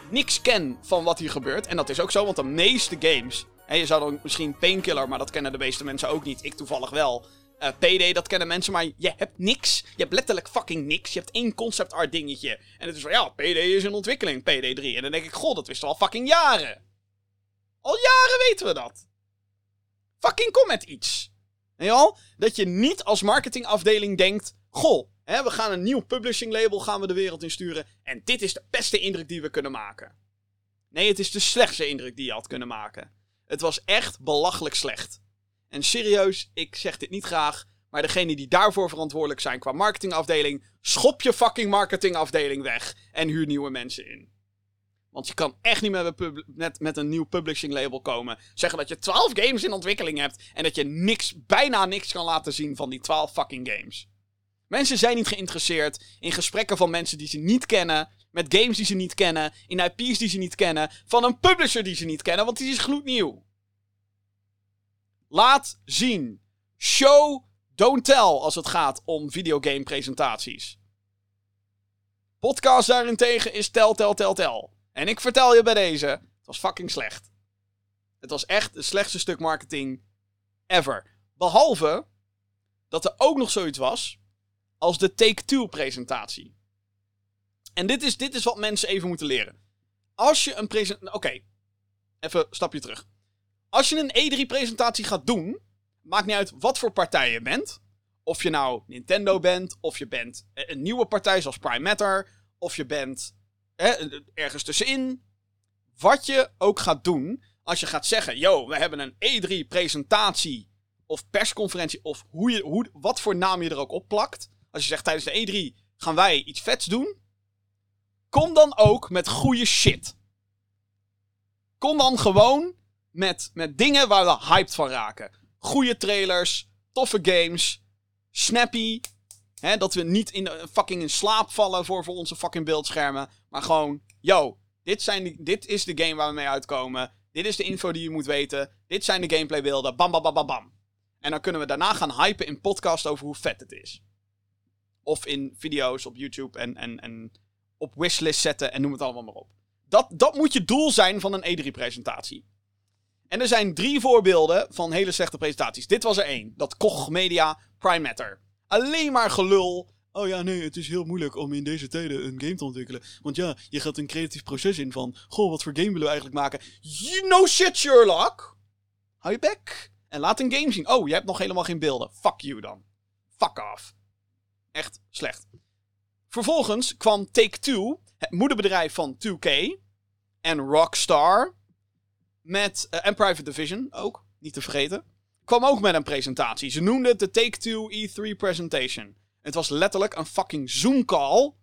niks ken van wat hier gebeurt. En dat is ook zo, want de meeste games... Hè, je zou dan misschien Painkiller, maar dat kennen de meeste mensen ook niet. Ik toevallig wel. Eh, PD, dat kennen mensen, maar je hebt niks. Je hebt letterlijk fucking niks. Je hebt één concept art dingetje. En het is van, ja, PD is in ontwikkeling, PD3. En dan denk ik, god, dat wisten we al fucking jaren. Al jaren weten we dat. Fucking kom met iets. Je al? Dat je niet als marketingafdeling denkt, goh, hè, we gaan een nieuw publishing label gaan we de wereld insturen. En dit is de beste indruk die we kunnen maken. Nee, het is de slechtste indruk die je had kunnen maken. Het was echt belachelijk slecht. En serieus, ik zeg dit niet graag, maar degene die daarvoor verantwoordelijk zijn qua marketingafdeling, schop je fucking marketingafdeling weg en huur nieuwe mensen in. Want je kan echt niet met, met, met een nieuw publishing label komen. Zeggen dat je 12 games in ontwikkeling hebt. En dat je niks, bijna niks kan laten zien van die 12 fucking games. Mensen zijn niet geïnteresseerd in gesprekken van mensen die ze niet kennen. Met games die ze niet kennen. In IP's die ze niet kennen. Van een publisher die ze niet kennen, want die is gloednieuw. Laat zien. Show, don't tell als het gaat om videogame presentaties. Podcast daarentegen is tel, tel, tel, tel. En ik vertel je bij deze, het was fucking slecht. Het was echt het slechtste stuk marketing ever. Behalve dat er ook nog zoiets was als de Take-Two presentatie. En dit is, dit is wat mensen even moeten leren. Als je een presentatie... Oké, even een stapje terug. Als je een E3-presentatie gaat doen, maakt niet uit wat voor partij je bent. Of je nou Nintendo bent, of je bent een nieuwe partij zoals Prime Matter, of je bent hè, ergens tussenin. Wat je ook gaat doen, als je gaat zeggen: yo, we hebben een E3-presentatie of persconferentie, of hoe je, hoe, wat voor naam je er ook op plakt. Als je zegt tijdens de E3 gaan wij iets vets doen. Kom dan ook met goede shit. Kom dan gewoon met, met dingen waar we hyped van raken. Goede trailers, toffe games, snappy, Hè, dat we niet in, fucking in slaap vallen voor, voor onze fucking beeldschermen. Maar gewoon, yo, dit, zijn dit is de game waar we mee uitkomen. Dit is de info die je moet weten. Dit zijn de gameplaybeelden. Bam, bam, bam, bam, bam. En dan kunnen we daarna gaan hypen in podcast over hoe vet het is. Of in video's op YouTube en, en, en op wishlist zetten en noem het allemaal maar op. Dat, dat moet je doel zijn van een E3-presentatie. En er zijn drie voorbeelden van hele slechte presentaties. Dit was er één. Dat Koch Media Prime Matter alleen maar gelul. Oh ja, nee, het is heel moeilijk om in deze tijden een game te ontwikkelen. Want ja, je gaat een creatief proces in van... Goh, wat voor game willen we eigenlijk maken? You know shit, Sherlock! Hou je bek. En laat een game zien. Oh, je hebt nog helemaal geen beelden. Fuck you dan. Fuck off. Echt slecht. Vervolgens kwam Take-Two, het moederbedrijf van 2K... en Rockstar... Met, uh, en Private Division ook, niet te vergeten kwam ook met een presentatie. Ze noemden het de Take-Two E3 presentation. Het was letterlijk een fucking Zoom-call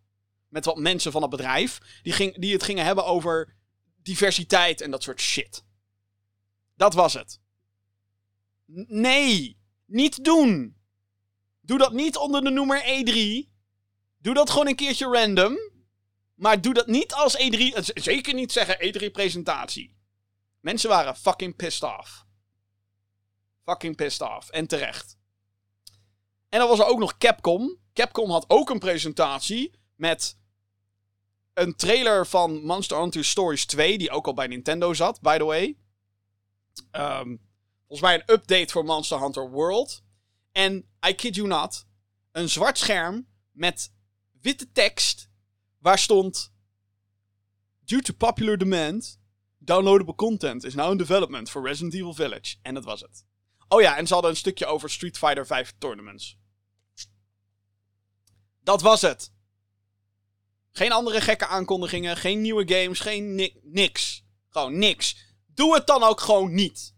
met wat mensen van het bedrijf die, ging, die het gingen hebben over diversiteit en dat soort shit. Dat was het. nee. Niet doen. Doe dat niet onder de noemer E3. Doe dat gewoon een keertje random. Maar doe dat niet als E3. Zeker niet zeggen E3-presentatie. Mensen waren fucking pissed off. Fucking pissed off. En terecht. En dan was er ook nog Capcom. Capcom had ook een presentatie met een trailer van Monster Hunter Stories 2, die ook al bij Nintendo zat, by the way. Um, volgens mij een update voor Monster Hunter World. En, I kid you not, een zwart scherm met witte tekst waar stond... Due to popular demand, downloadable content is now in development for Resident Evil Village. En dat was het. Oh ja, en ze hadden een stukje over Street Fighter 5 tournaments. Dat was het. Geen andere gekke aankondigingen, geen nieuwe games, geen ni niks. Gewoon niks. Doe het dan ook gewoon niet.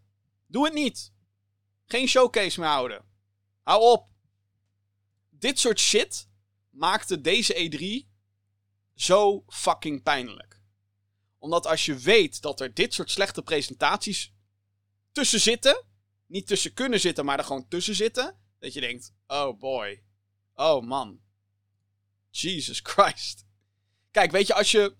Doe het niet. Geen showcase meer houden. Hou op. Dit soort shit maakte deze E3 zo fucking pijnlijk. Omdat als je weet dat er dit soort slechte presentaties tussen zitten. Niet tussen kunnen zitten, maar er gewoon tussen zitten. Dat je denkt: oh boy. Oh man. Jesus Christ. Kijk, weet je, als je.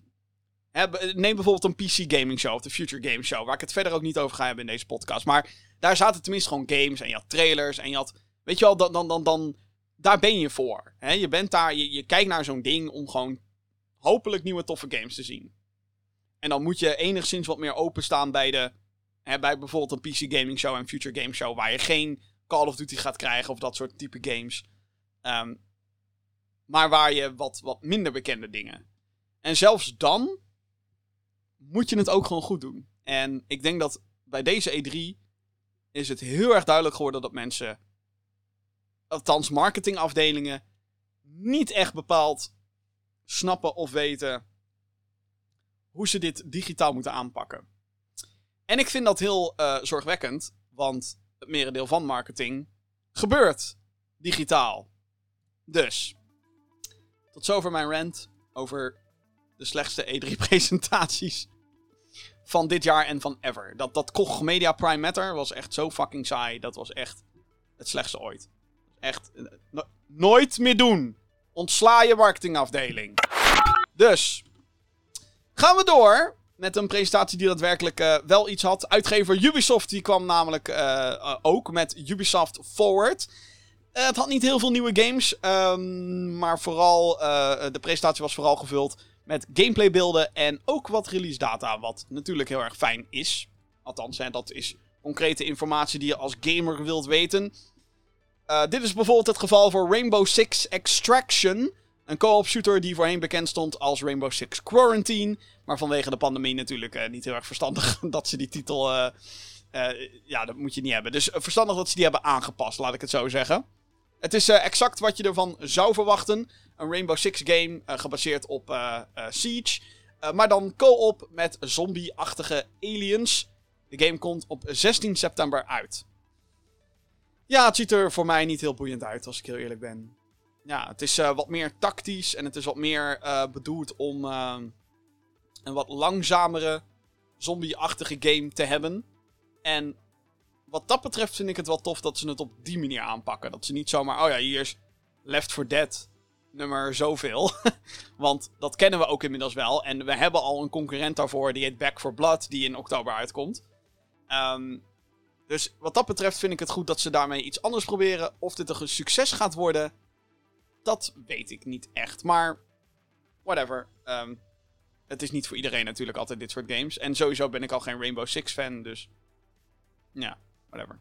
Hè, neem bijvoorbeeld een PC Gaming Show of de Future Game Show. Waar ik het verder ook niet over ga hebben in deze podcast. Maar daar zaten tenminste gewoon games. En je had trailers. En je had. Weet je wel, dan. dan, dan, dan daar ben je voor. Hè? Je bent daar. Je, kijkt naar zo'n ding om gewoon. Hopelijk nieuwe toffe games te zien. En dan moet je enigszins wat meer openstaan bij de. Hè, bij bijvoorbeeld een PC Gaming Show en Future Game Show. Waar je geen Call of Duty gaat krijgen of dat soort type games. Um, maar waar je wat, wat minder bekende dingen. En zelfs dan moet je het ook gewoon goed doen. En ik denk dat bij deze E3 is het heel erg duidelijk geworden dat mensen, althans marketingafdelingen, niet echt bepaald snappen of weten hoe ze dit digitaal moeten aanpakken. En ik vind dat heel uh, zorgwekkend, want het merendeel van marketing gebeurt digitaal. Dus, tot zover mijn rant over de slechtste E3-presentaties van dit jaar en van ever. Dat, dat Koch Media Prime Matter was echt zo fucking saai. Dat was echt het slechtste ooit. Echt, eh, nooit meer doen. Ontsla je marketingafdeling. Dus, gaan we door met een presentatie die daadwerkelijk uh, wel iets had. Uitgever Ubisoft die kwam namelijk uh, ook met Ubisoft Forward. Het had niet heel veel nieuwe games, um, maar vooral de presentatie was vooral gevuld met gameplaybeelden en ook wat release data, wat natuurlijk heel erg fijn is. Althans, hè, dat is concrete informatie die je als gamer wilt weten. Uh, dit is bijvoorbeeld het geval voor Rainbow Six Extraction. Een co-op shooter die voorheen bekend stond als Rainbow Six Quarantine. Maar vanwege de pandemie natuurlijk uh, niet heel erg verstandig dat ze die titel. Uh, ja, dat moet je niet hebben. Dus verstandig dat ze die hebben aangepast, laat ik het zo zeggen. Het is exact wat je ervan zou verwachten. Een Rainbow Six game gebaseerd op Siege. maar dan co-op met zombie-achtige aliens. De game komt op 16 september uit. Ja, het ziet er voor mij niet heel boeiend uit, als ik heel eerlijk ben. Ja, het is wat meer tactisch en het is wat meer bedoeld om een wat langzamere zombie-achtige game te hebben. En wat dat betreft vind ik het wel tof dat ze het op die manier aanpakken. Dat ze niet zomaar, oh ja, hier is Left 4 Dead nummer zoveel. Want dat kennen we ook inmiddels wel. En we hebben al een concurrent daarvoor, die heet Back for Blood, die in oktober uitkomt. Um, dus wat dat betreft vind ik het goed dat ze daarmee iets anders proberen. Of dit een succes gaat worden, dat weet ik niet echt. Maar, whatever. Um, het is niet voor iedereen natuurlijk altijd dit soort games. En sowieso ben ik al geen Rainbow Six fan, dus... Ja, whatever.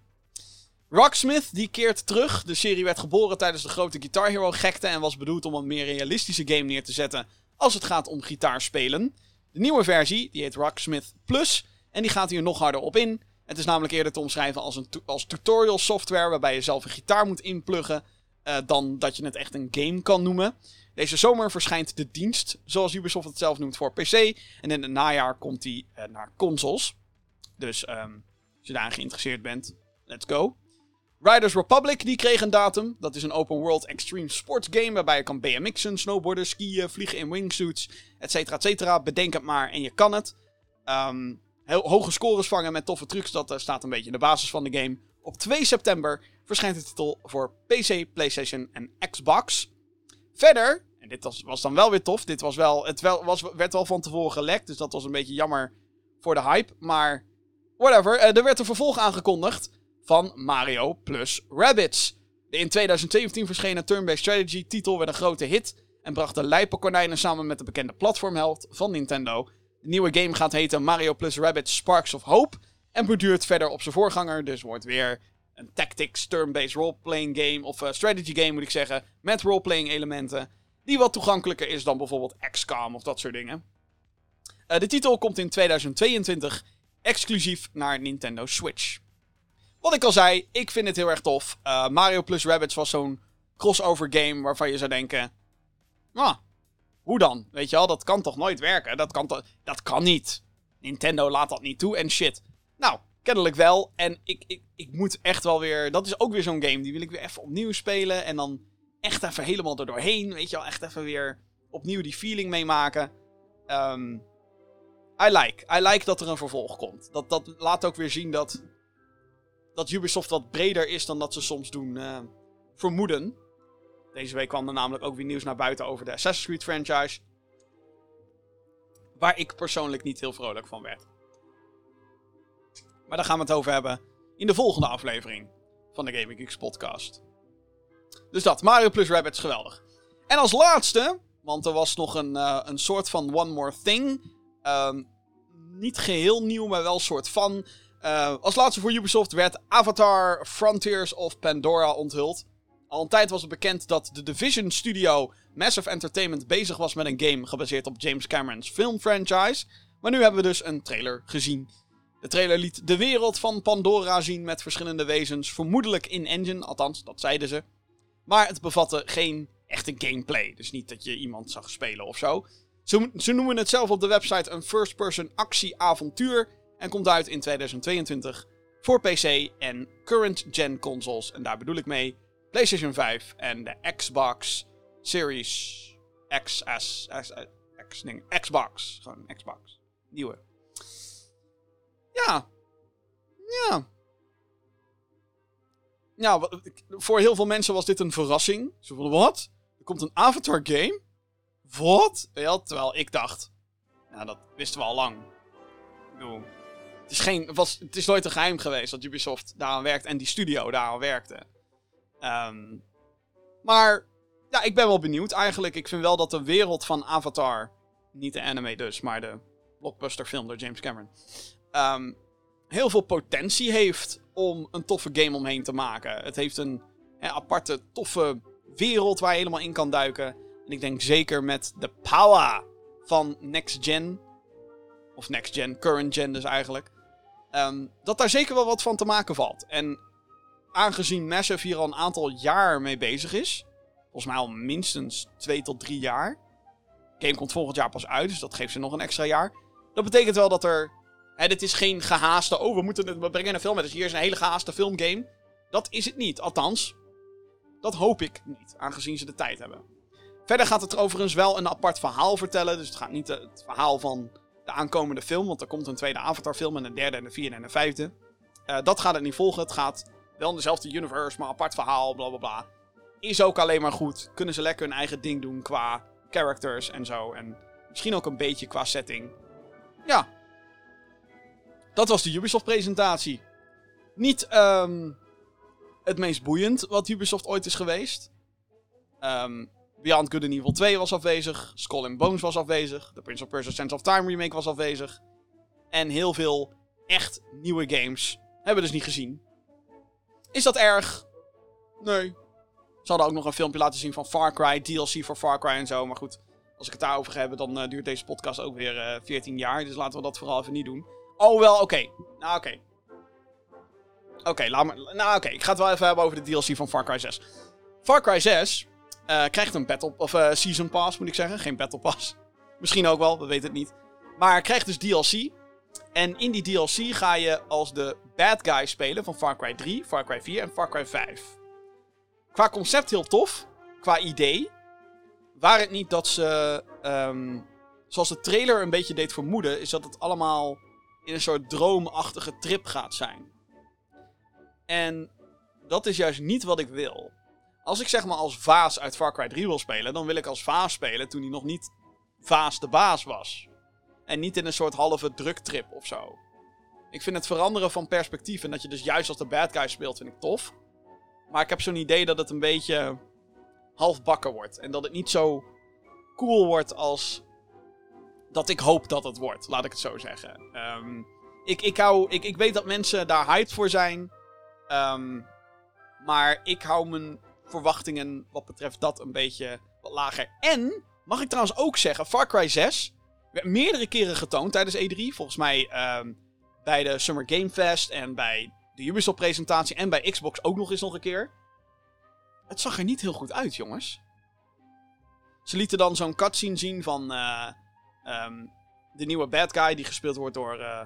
Rocksmith die keert terug. De serie werd geboren tijdens de grote Guitar Hero gekte en was bedoeld om een meer realistische game neer te zetten als het gaat om gitaarspelen. De nieuwe versie, die heet Rocksmith Plus en die gaat hier nog harder op in. Het is namelijk eerder te omschrijven als, een als tutorial software waarbij je zelf een gitaar moet inpluggen uh, dan dat je het echt een game kan noemen. Deze zomer verschijnt de dienst, zoals Ubisoft het zelf noemt, voor PC. En in het najaar komt die uh, naar consoles. Dus um, als je daarin geïnteresseerd bent, let's go. Riders Republic die kreeg een datum. Dat is een open world extreme sports game waarbij je kan BMX'en, snowboarden, skiën, vliegen in wingsuits, etcetera, etcetera. Bedenk het maar en je kan het. Um, hoge scores vangen met toffe trucs, dat uh, staat een beetje in de basis van de game. Op 2 september verschijnt de titel voor PC, PlayStation en Xbox. Verder, en dit was, was dan wel weer tof, dit was wel, het wel, was, werd wel van tevoren gelekt, dus dat was een beetje jammer voor de hype. Maar, whatever, er werd een vervolg aangekondigd van Mario plus Rabbids. De in 2017 verschenen turn-based strategy titel werd een grote hit en bracht de lijpenkonijnen samen met de bekende platformheld van Nintendo. De nieuwe game gaat heten Mario plus Rabbids Sparks of Hope en borduurt verder op zijn voorganger, dus wordt weer een tactics turn-based role-playing game, of uh, strategy game moet ik zeggen, met role-playing elementen, die wat toegankelijker is dan bijvoorbeeld XCOM of dat soort dingen. Uh, de titel komt in 2022 exclusief naar Nintendo Switch. Wat ik al zei, ik vind het heel erg tof. Uh, Mario plus Rabbids was zo'n crossover game waarvan je zou denken... Ah, hoe dan? Weet je wel, dat kan toch nooit werken? Dat kan, dat kan niet. Nintendo laat dat niet toe en shit. Nou, kennelijk wel. En ik, ik, ik moet echt wel weer... Dat is ook weer zo'n game. Die wil ik weer even opnieuw spelen. En dan echt even helemaal er doorheen. Weet je wel, echt even weer opnieuw die feeling meemaken. Um, I like. I like dat er een vervolg komt. Dat, dat laat ook weer zien dat dat Ubisoft wat breder is dan dat ze soms doen uh, vermoeden. Deze week kwam er namelijk ook weer nieuws naar buiten over de Assassin's Creed franchise. Waar ik persoonlijk niet heel vrolijk van werd. Maar daar gaan we het over hebben in de volgende aflevering van de Gaming Geeks podcast. Dus dat, Mario plus Rabbids, geweldig. En als laatste, want er was nog een, uh, een soort van One More Thing. Um, niet geheel nieuw, maar wel een soort van. Uh, als laatste voor Ubisoft werd Avatar Frontiers of Pandora onthuld. Al een tijd was het bekend dat de Division Studio Massive Entertainment bezig was met een game gebaseerd op James Cameron's filmfranchise. Maar nu hebben we dus een trailer gezien. De trailer liet de wereld van Pandora zien met verschillende wezens, vermoedelijk in engine, althans dat zeiden ze. Maar het bevatte geen echte gameplay, dus niet dat je iemand zag spelen of zo. Ze, ze noemen het zelf op de website een first-person actie-avontuur en komt uit in 2022 voor PC en current-gen consoles. En daar bedoel ik mee PlayStation 5 en de Xbox Series. X, X, nee, Xbox. Gewoon Xbox. Nieuwe. Ja. Ja. Ja, voor heel veel mensen was dit een verrassing. Ze vonden, wat? Er komt een Avatar game? Wat? Ja, terwijl ik dacht, nou dat wisten we al lang. Het is, geen, was, het is nooit een geheim geweest dat Ubisoft daaraan werkt en die studio daaraan werkte. Um, maar ja, ik ben wel benieuwd eigenlijk. Ik vind wel dat de wereld van Avatar, niet de anime dus, maar de blockbuster film door James Cameron, um, heel veel potentie heeft om een toffe game omheen te maken. Het heeft een aparte, toffe wereld waar je helemaal in kan duiken. En ik denk zeker met de power van Next Gen, of Next Gen, Current Gen dus eigenlijk, um, dat daar zeker wel wat van te maken valt. En aangezien Massive hier al een aantal jaar mee bezig is, volgens mij al minstens twee tot drie jaar. game komt volgend jaar pas uit, dus dat geeft ze nog een extra jaar. Dat betekent wel dat er. Hè, dit is geen gehaaste. Oh, we moeten het we brengen een film met. Dus hier is een hele gehaaste filmgame. Dat is het niet. Althans, dat hoop ik niet, aangezien ze de tijd hebben. Verder gaat het overigens wel een apart verhaal vertellen. Dus het gaat niet het verhaal van de aankomende film. Want er komt een tweede Avatar-film en een derde en een vierde en een vijfde. Uh, dat gaat het niet volgen. Het gaat wel in dezelfde universe, maar apart verhaal, bla bla bla. Is ook alleen maar goed. Kunnen ze lekker hun eigen ding doen qua characters en zo. En misschien ook een beetje qua setting. Ja. Dat was de Ubisoft-presentatie. Niet um, het meest boeiend wat Ubisoft ooit is geweest. Um, Beyond Good and Evil 2 was afwezig. Skull and Bones was afwezig. The Prince of Persia Sense of Time remake was afwezig. En heel veel echt nieuwe games hebben we dus niet gezien. Is dat erg? Nee. Ze hadden ook nog een filmpje laten zien van Far Cry, DLC voor Far Cry en zo. Maar goed, als ik het daarover ga hebben, dan uh, duurt deze podcast ook weer uh, eh, 14 jaar. Dus laten we dat vooral even niet doen. Oh, wel, oké. Nou, oké. Oké, laat maar. Nou, oké. Ik ga het wel even hebben over de DLC van Far Cry 6. Far Cry 6 uh, krijgt een battle, of Season Pass, moet ik zeggen. Geen Battle Pass. Misschien ook wel, we weten het niet. Maar krijgt dus DLC. En in die DLC ga je als de bad guy spelen van Far Cry 3, Far Cry 4 en Far Cry 5. Qua concept heel tof. Qua idee. Waar het niet dat ze, um, zoals de trailer een beetje deed vermoeden, is dat het allemaal in een soort droomachtige trip gaat zijn. En dat is juist niet wat ik wil. Als ik zeg maar als Vaas uit Far Cry 3 wil spelen, dan wil ik als Vaas spelen toen hij nog niet Vaas de baas was. En niet in een soort halve druktrip of zo. Ik vind het veranderen van perspectief en dat je dus juist als de bad guy speelt, vind ik tof. Maar ik heb zo'n idee dat het een beetje halfbakken wordt. En dat het niet zo cool wordt als dat ik hoop dat het wordt, laat ik het zo zeggen. Ehm, ik, ik, hou, ik, ik weet dat mensen daar hyped voor zijn. Ehm, maar ik hou mijn verwachtingen wat betreft dat een beetje wat lager. En, mag ik trouwens ook zeggen, Far Cry 6 meerdere keren getoond tijdens E3. Volgens mij ehm, bij de Summer Game Fest en bij de Ubisoft-presentatie en bij Xbox ook nog eens nog een keer. Het zag er niet heel goed uit, jongens. Ze lieten dan zo'n cutscene zien van uh, um, de nieuwe bad guy die gespeeld wordt door uh,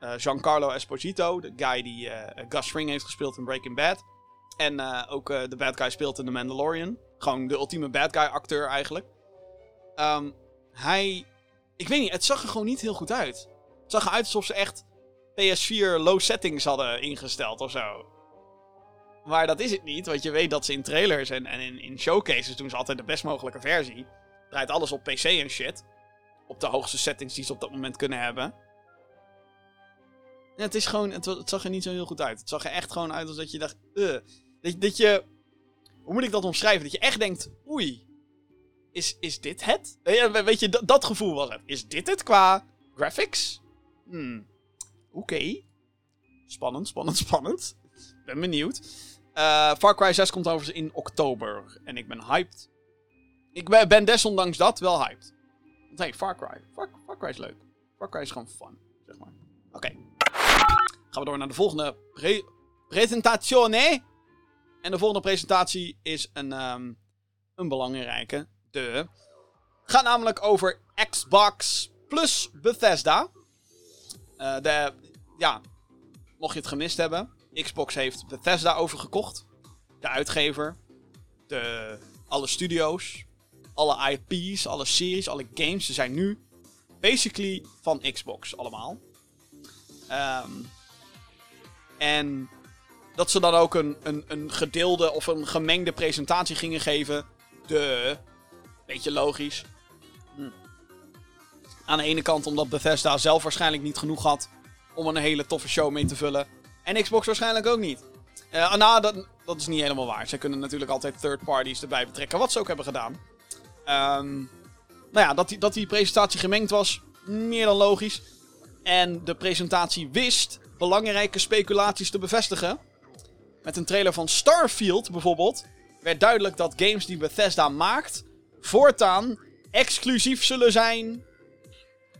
uh, Giancarlo Esposito. De guy die Gus Fring heeft gespeeld in Breaking Bad. En ook de bad guy speelt in The Mandalorian. Gewoon de ultieme bad guy acteur eigenlijk. Um, hij... Ik weet niet, het zag er gewoon niet heel goed uit. Het zag eruit alsof ze echt PS4 low settings hadden ingesteld of zo. Maar dat is het niet, want je weet dat ze in trailers en, en in, in showcases doen ze altijd de best mogelijke versie. Draait alles op PC en shit. Op de hoogste settings die ze op dat moment kunnen hebben. Het is gewoon, het, het, zag er niet zo heel goed uit. Het zag er echt gewoon uit als dat je dacht, dat, dat je, hoe moet ik dat omschrijven? Dat je echt denkt, oei, is, is dit het? Weet je, dat, gevoel was het. Is dit het qua graphics? Hmm, oké. Spannend, spannend, spannend. Ben benieuwd. Uh, Far Cry 6 komt overigens in oktober. En ik ben hyped. Ik ben, ben desondanks dat wel hyped. Want hey, Far Cry. Far, Far, Cry is leuk. Far Cry is gewoon fun, zeg maar. Oké. Gaan we door naar de volgende pre presentazione. En de volgende presentatie is een, um, een belangrijke. De. Gaat namelijk over Xbox plus Bethesda. Uh, de, ja, mocht je het gemist hebben. Xbox heeft Bethesda overgekocht. De uitgever. De, alle studio's. Alle IP's, alle series, alle games. Ze zijn nu basically van Xbox allemaal. Um, en dat ze dan ook een, een, een gedeelde of een gemengde presentatie gingen geven. De. Beetje logisch. Hm. Aan de ene kant omdat Bethesda zelf waarschijnlijk niet genoeg had om een hele toffe show mee te vullen. En Xbox waarschijnlijk ook niet. Uh, nou, dat, dat is niet helemaal waar. Ze kunnen natuurlijk altijd third parties erbij betrekken, wat ze ook hebben gedaan. Um, nou ja, dat die, dat die presentatie gemengd was, meer dan logisch. En de presentatie wist belangrijke speculaties te bevestigen. Met een trailer van Starfield bijvoorbeeld, werd duidelijk dat games die Bethesda maakt, voortaan exclusief zullen zijn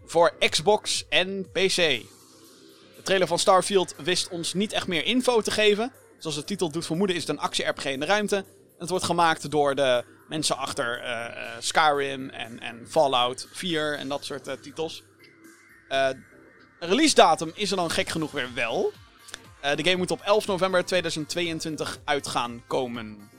voor Xbox en PC. De trailer van Starfield wist ons niet echt meer info te geven. Zoals de titel doet vermoeden is het een actie-RPG in de ruimte. Het wordt gemaakt door de mensen achter uh, Skyrim en, en, Fallout 4 en dat soort uh, titels. release datum is er dan gek genoeg weer wel. de game moet op 11 november 2022 uitgaan komen.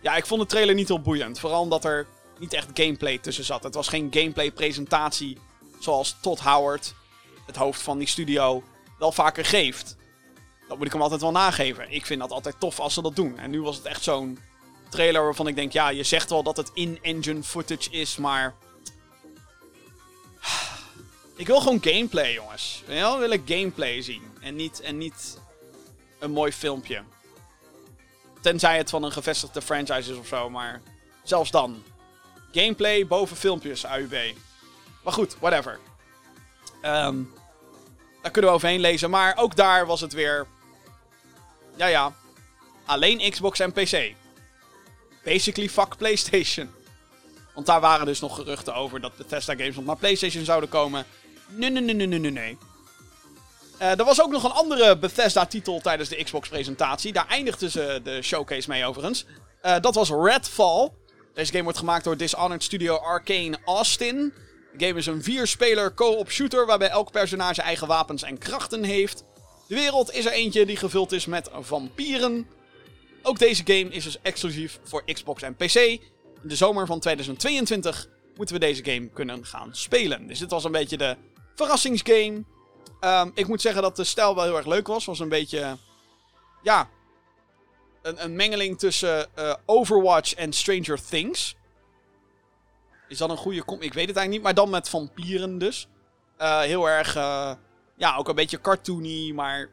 Ja, ik vond de trailer niet heel boeiend. Vooral omdat er niet echt gameplay tussen zat. Het was geen gameplay presentatie zoals Todd Howard, het hoofd van die studio, wel vaker geeft. Dat moet ik hem altijd wel nageven. Ik vind dat altijd tof als ze dat doen. En nu was het echt zo'n trailer waarvan ik denk, ja, je zegt wel dat het in-engine footage is, maar... Ik wil gewoon gameplay, jongens. Ik wil ik gameplay zien. En niet, en niet een mooi filmpje. Tenzij het van een gevestigde franchise is of zo, maar zelfs dan. Gameplay boven filmpjes, AUB. Maar goed, whatever. Um, daar kunnen we overheen lezen. Maar ook daar was het weer. Ja, ja. Alleen Xbox en PC. Basically fuck PlayStation. Want daar waren dus nog geruchten over dat Bethesda games naar PlayStation zouden komen. Nee, nee, nee, nee, nee, nee. Uh, er was ook nog een andere Bethesda-titel tijdens de Xbox-presentatie. Daar eindigden ze de showcase mee overigens. Uh, dat was Redfall. Deze game wordt gemaakt door Dishonored Studio Arcane Austin. De game is een vier-speler co-op shooter waarbij elk personage eigen wapens en krachten heeft. De wereld is er eentje die gevuld is met vampieren. Ook deze game is dus exclusief voor Xbox en PC. In de zomer van 2022 moeten we deze game kunnen gaan spelen. Dus dit was een beetje de verrassingsgame. Um, ik moet zeggen dat de stijl wel heel erg leuk was. Was een beetje. Ja. Een, een mengeling tussen eh, Overwatch en Stranger Things. Is dat een goede kom? Ik weet het eigenlijk niet, maar dan met vampieren dus. Eh, heel erg, uh, ja, ook een beetje cartoony, maar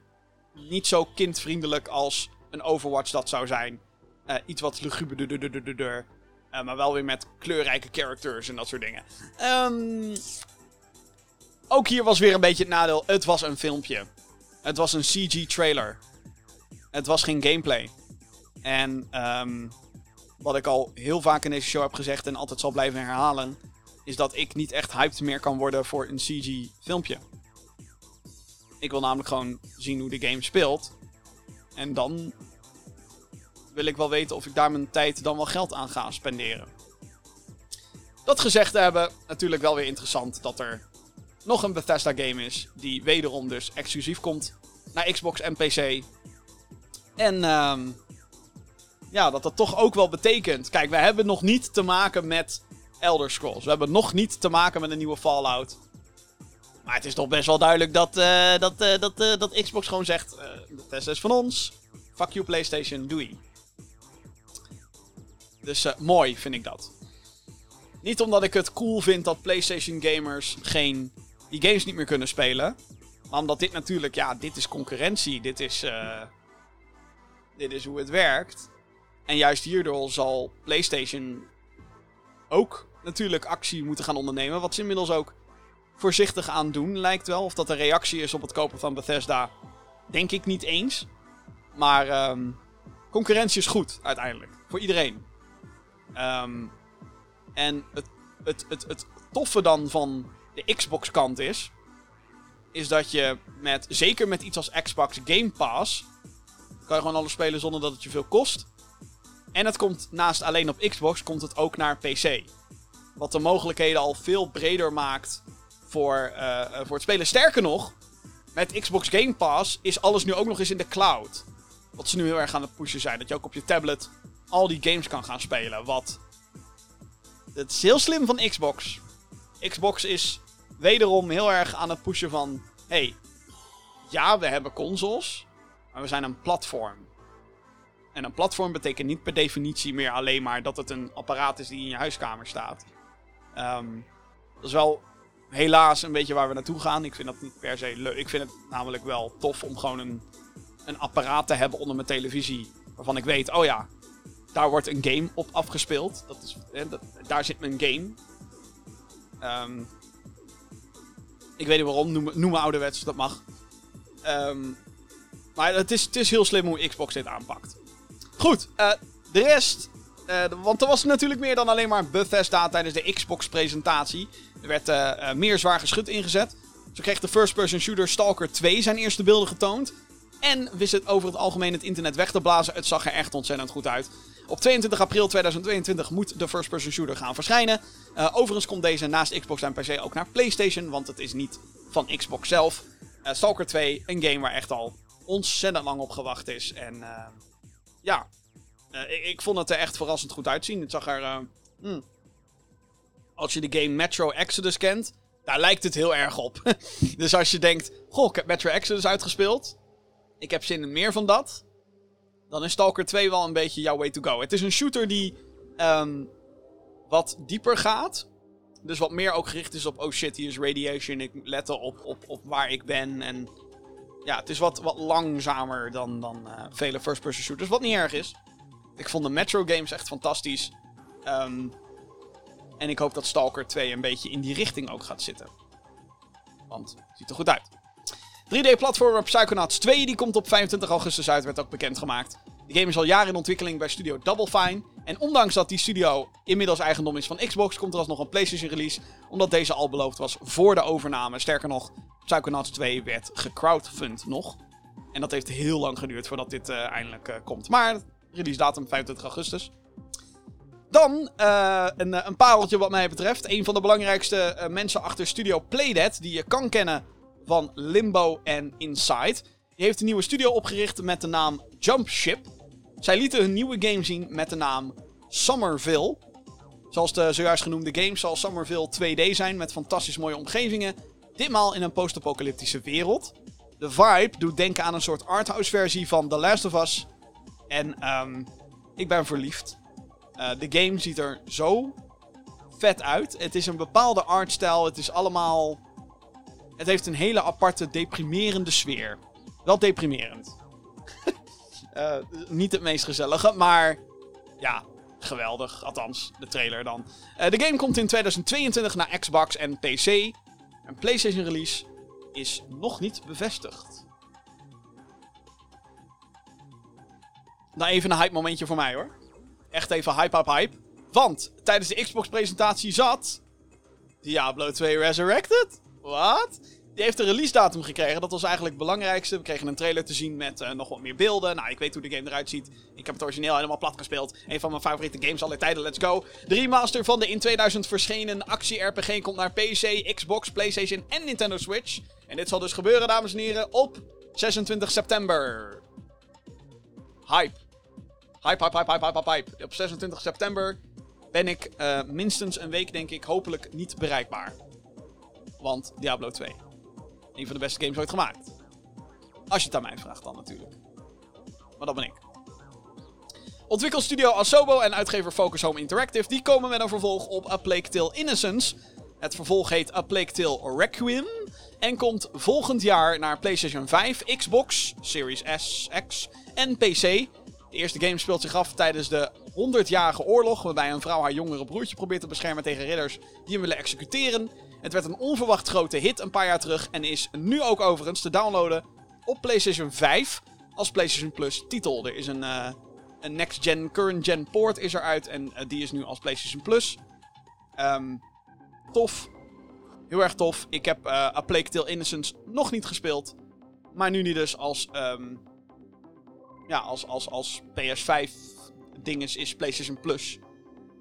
niet zo kindvriendelijk als een Overwatch dat zou zijn. Iets wat luguber, maar wel weer met kleurrijke characters en dat soort dingen. Um, ook hier was weer een beetje het nadeel. Het was een filmpje. Het was een CG-trailer. Het was geen gameplay. En um, wat ik al heel vaak in deze show heb gezegd en altijd zal blijven herhalen, is dat ik niet echt hyped meer kan worden voor een CG-filmpje. Ik wil namelijk gewoon zien hoe de game speelt. En dan wil ik wel weten of ik daar mijn tijd dan wel geld aan ga spenderen. Dat gezegd hebben, natuurlijk wel weer interessant dat er nog een Bethesda game is. Die wederom dus exclusief komt naar Xbox en PC. En um, ja, dat dat toch ook wel betekent. Kijk, we hebben nog niet te maken met Elder Scrolls. We hebben nog niet te maken met een nieuwe Fallout. Maar het is toch best wel duidelijk dat, uh, dat, uh, dat, uh, dat Xbox gewoon zegt: Bethesda is van ons. Fuck you, PlayStation, doei. Dus mooi vind ik dat. Niet omdat ik het cool vind dat PlayStation gamers geen die games niet meer kunnen spelen. Maar omdat dit natuurlijk, ja, dit is concurrentie. Dit is, dit is hoe het werkt. En juist hierdoor zal PlayStation ook natuurlijk actie moeten gaan ondernemen. Wat ze inmiddels ook voorzichtig aan doen, lijkt wel. Of dat een reactie is op het kopen van Bethesda, denk ik niet eens. Maar um, concurrentie is goed, uiteindelijk. Voor iedereen. Um, en het, het, het, toffe dan van de Xbox kant is, is dat je met, zeker met iets als Xbox Game Pass, kan je gewoon alles spelen zonder dat het je veel kost. En het komt naast alleen op Xbox, komt het ook naar PC. Wat de mogelijkheden al veel breder maakt voor, uh, voor het spelen. Sterker nog, met Xbox Game Pass is alles nu ook nog eens in de cloud. Wat ze nu heel erg aan het pushen zijn. Dat je ook op je tablet al die games kan gaan spelen. Wat. Het is heel slim van Xbox. Xbox is wederom heel erg aan het pushen van... hey, ja, we hebben consoles, maar we zijn een platform. En een platform betekent niet per definitie meer alleen maar dat het een apparaat is die in je huiskamer staat. Um, dat is wel helaas een beetje waar we naartoe gaan. Ik vind dat niet per se leuk. Ik vind het namelijk wel tof om gewoon een, een apparaat te hebben onder mijn televisie. Waarvan ik weet, oh ja, daar wordt een game op afgespeeld. Dat is, dat, daar zit mijn game. Um, ik weet niet waarom, noem, noem me ouderwets, dat mag. Um, maar het is, het is heel slim hoe Xbox dit aanpakt. Goed, uh, de rest. Uh, want er was natuurlijk meer dan alleen maar Bethesda tijdens de Xbox-presentatie. Er werd uh, meer zwaar geschut ingezet. Zo kreeg de first-person shooter Stalker 2 zijn eerste beelden getoond. En wist het over het algemeen het internet weg te blazen. Het zag er echt ontzettend goed uit. Op 22 april 2022 moet de first-person shooter gaan verschijnen. Overigens komt deze naast Xbox en PC ook naar PlayStation, want het is niet van Xbox zelf. Stalker 2, een game waar echt al ontzettend lang op gewacht is. En ja, ik, ik, vond het er echt verrassend goed uitzien. Het zag er. Hmm. Als je de game Metro Exodus kent, daar lijkt het heel erg op. dus als je denkt: Goh, ik heb Metro Exodus uitgespeeld. Ik heb zin in meer van dat dan is Stalker 2 wel een beetje jouw way to go. Het is een shooter die um, wat dieper gaat. Dus wat meer ook gericht is op, oh shit, hier is radiation. Ik let op, op, op waar ik ben. En ja, het is wat, wat langzamer dan, dan uh, vele first-person shooters. Wat niet erg is. Ik vond de Metro games echt fantastisch. Um, en ik hoop dat Stalker 2 een beetje in die richting ook gaat zitten. Want het ziet er goed uit. 3D-platformer Psychonauts 2 die komt op 25 augustus uit, werd ook bekendgemaakt. De game is al jaren in ontwikkeling bij studio Double Fine. En ondanks dat die studio inmiddels eigendom is van Xbox, komt er alsnog een PlayStation release. Omdat deze al beloofd was voor de overname. Sterker nog, Psychonauts 2 werd gecrowdfund nog. En dat heeft heel lang geduurd voordat dit uh, eindelijk uh, komt. Maar release datum 25 augustus. Dan uh, een, een pareltje wat mij betreft. Een van de belangrijkste mensen achter studio Playdead, die je kan kennen van Limbo en Inside. Die heeft een nieuwe studio opgericht met de naam Jumpship. Zij lieten hun nieuwe game zien met de naam Summerville. Zoals de zojuist genoemde game zal Summerville 2D zijn met fantastisch mooie omgevingen. Ditmaal in een post-apocalyptische wereld. De vibe doet denken aan een soort arthouse versie van The Last of Us. En ehm, ik ben verliefd. Uh, de game ziet er zo vet uit. Het is een bepaalde artstijl. Het is allemaal. Het heeft een hele aparte, deprimerende sfeer. Wel deprimerend. Uh, niet het meest gezellige, maar ja, geweldig. Althans, de trailer dan. Uh, de game komt in 2022 naar Xbox en PC. Een PlayStation release is nog niet bevestigd. Nou, even een hype momentje voor mij hoor. Echt even hype, hype, hype. Want tijdens de Xbox-presentatie zat. Diablo 2 Resurrected? Wat? Die heeft een release datum gekregen. Dat was eigenlijk het belangrijkste. We kregen een trailer te zien met uh, nog wat meer beelden. Nou, ik weet hoe de game eruit ziet. Ik heb het origineel helemaal plat gespeeld. Een van mijn favoriete games aller tijden. Let's go. De remaster van de in 2000 verschenen actie-RPG komt naar PC, Xbox, PlayStation en Nintendo Switch. En dit zal dus gebeuren, dames en heren, op 26 september. Hype. Hype, hype, hype, hype, hype, hype. Op 26 september ben ik uh, minstens een week, denk ik, hopelijk niet bereikbaar. Want Diablo 2. Een van de beste games ooit gemaakt. Als je het aan mij vraagt dan natuurlijk. Maar dat ben ik. Ontwikkelstudio Asobo en uitgever Focus Home Interactive die komen met een vervolg op A Plague Tale Innocence. Het vervolg heet A Plague Tale Requiem en komt volgend jaar naar PlayStation 5, Xbox, Series S, X en PC. De eerste game speelt zich af tijdens de 100-jarige oorlog, waarbij een vrouw haar jongere broertje probeert te beschermen tegen ridders die hem willen executeren. Het werd een onverwacht grote hit een paar jaar terug en is nu ook overigens te downloaden op PlayStation 5 als PlayStation Plus titel. Er is een, uh, een next-gen, current-gen port is eruit en uh, die is nu als PlayStation Plus. Um, tof. Heel erg tof. Ik heb uh, A Plague Tale Innocence nog niet gespeeld. Maar nu niet dus als, um, ja, als, als, als PS5 dinges is PlayStation Plus.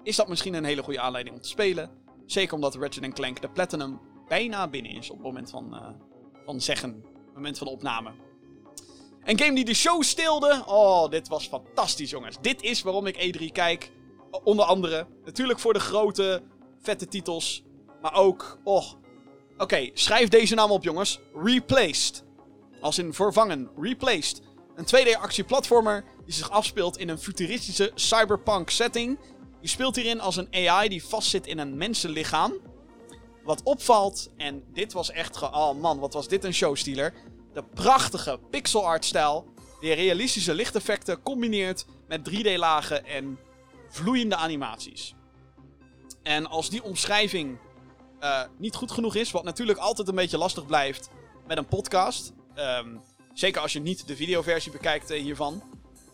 Is dat misschien een hele goede aanleiding om te spelen? Zeker omdat Ratchet Clank de Platinum bijna binnen is op het moment van, uh, van zeggen. Moment van de opname. Een game die de show stilde. Oh, dit was fantastisch, jongens. Dit is waarom ik E3 kijk. Onder andere. Natuurlijk voor de grote, vette titels. Maar ook. Oh. Oké, schrijf deze naam op, jongens. Replaced. Als in vervangen. Replaced. Een 2D-actieplatformer die zich afspeelt in een futuristische cyberpunk setting je speelt hierin als een AI die vastzit in een mensenlichaam. Wat opvalt, en dit was echt. Oh man, wat was dit een showstealer. De prachtige pixel art stijl. Die realistische lichteffecten combineert met 3D-lagen en vloeiende animaties. En als die omschrijving uh, niet goed genoeg is, wat natuurlijk altijd een beetje lastig blijft met een podcast. Um, zeker als je niet de videoversie bekijkt uh, hiervan.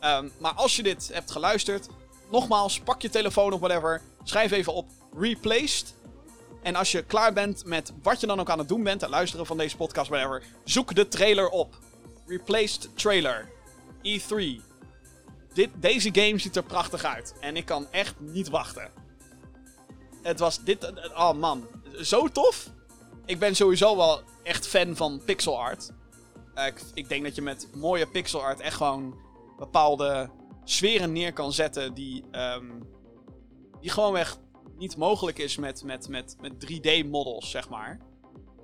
Um, maar als je dit hebt geluisterd, nogmaals, pak je telefoon of whatever. Schrijf even op replaced. En als je klaar bent met wat je dan ook aan het doen bent, het luisteren van deze podcast, whatever, zoek de trailer op. Replaced trailer. E3. Dit, deze game ziet er prachtig uit. En ik kan echt niet wachten. Het was dit. Oh man, zo tof. Ik ben sowieso wel echt fan van pixel art. Uh, ik, ik, denk dat je met mooie pixel art echt gewoon bepaalde sferen neer kan zetten die, um, die gewoonweg niet mogelijk is met, met, met, met 3D-models, zeg maar.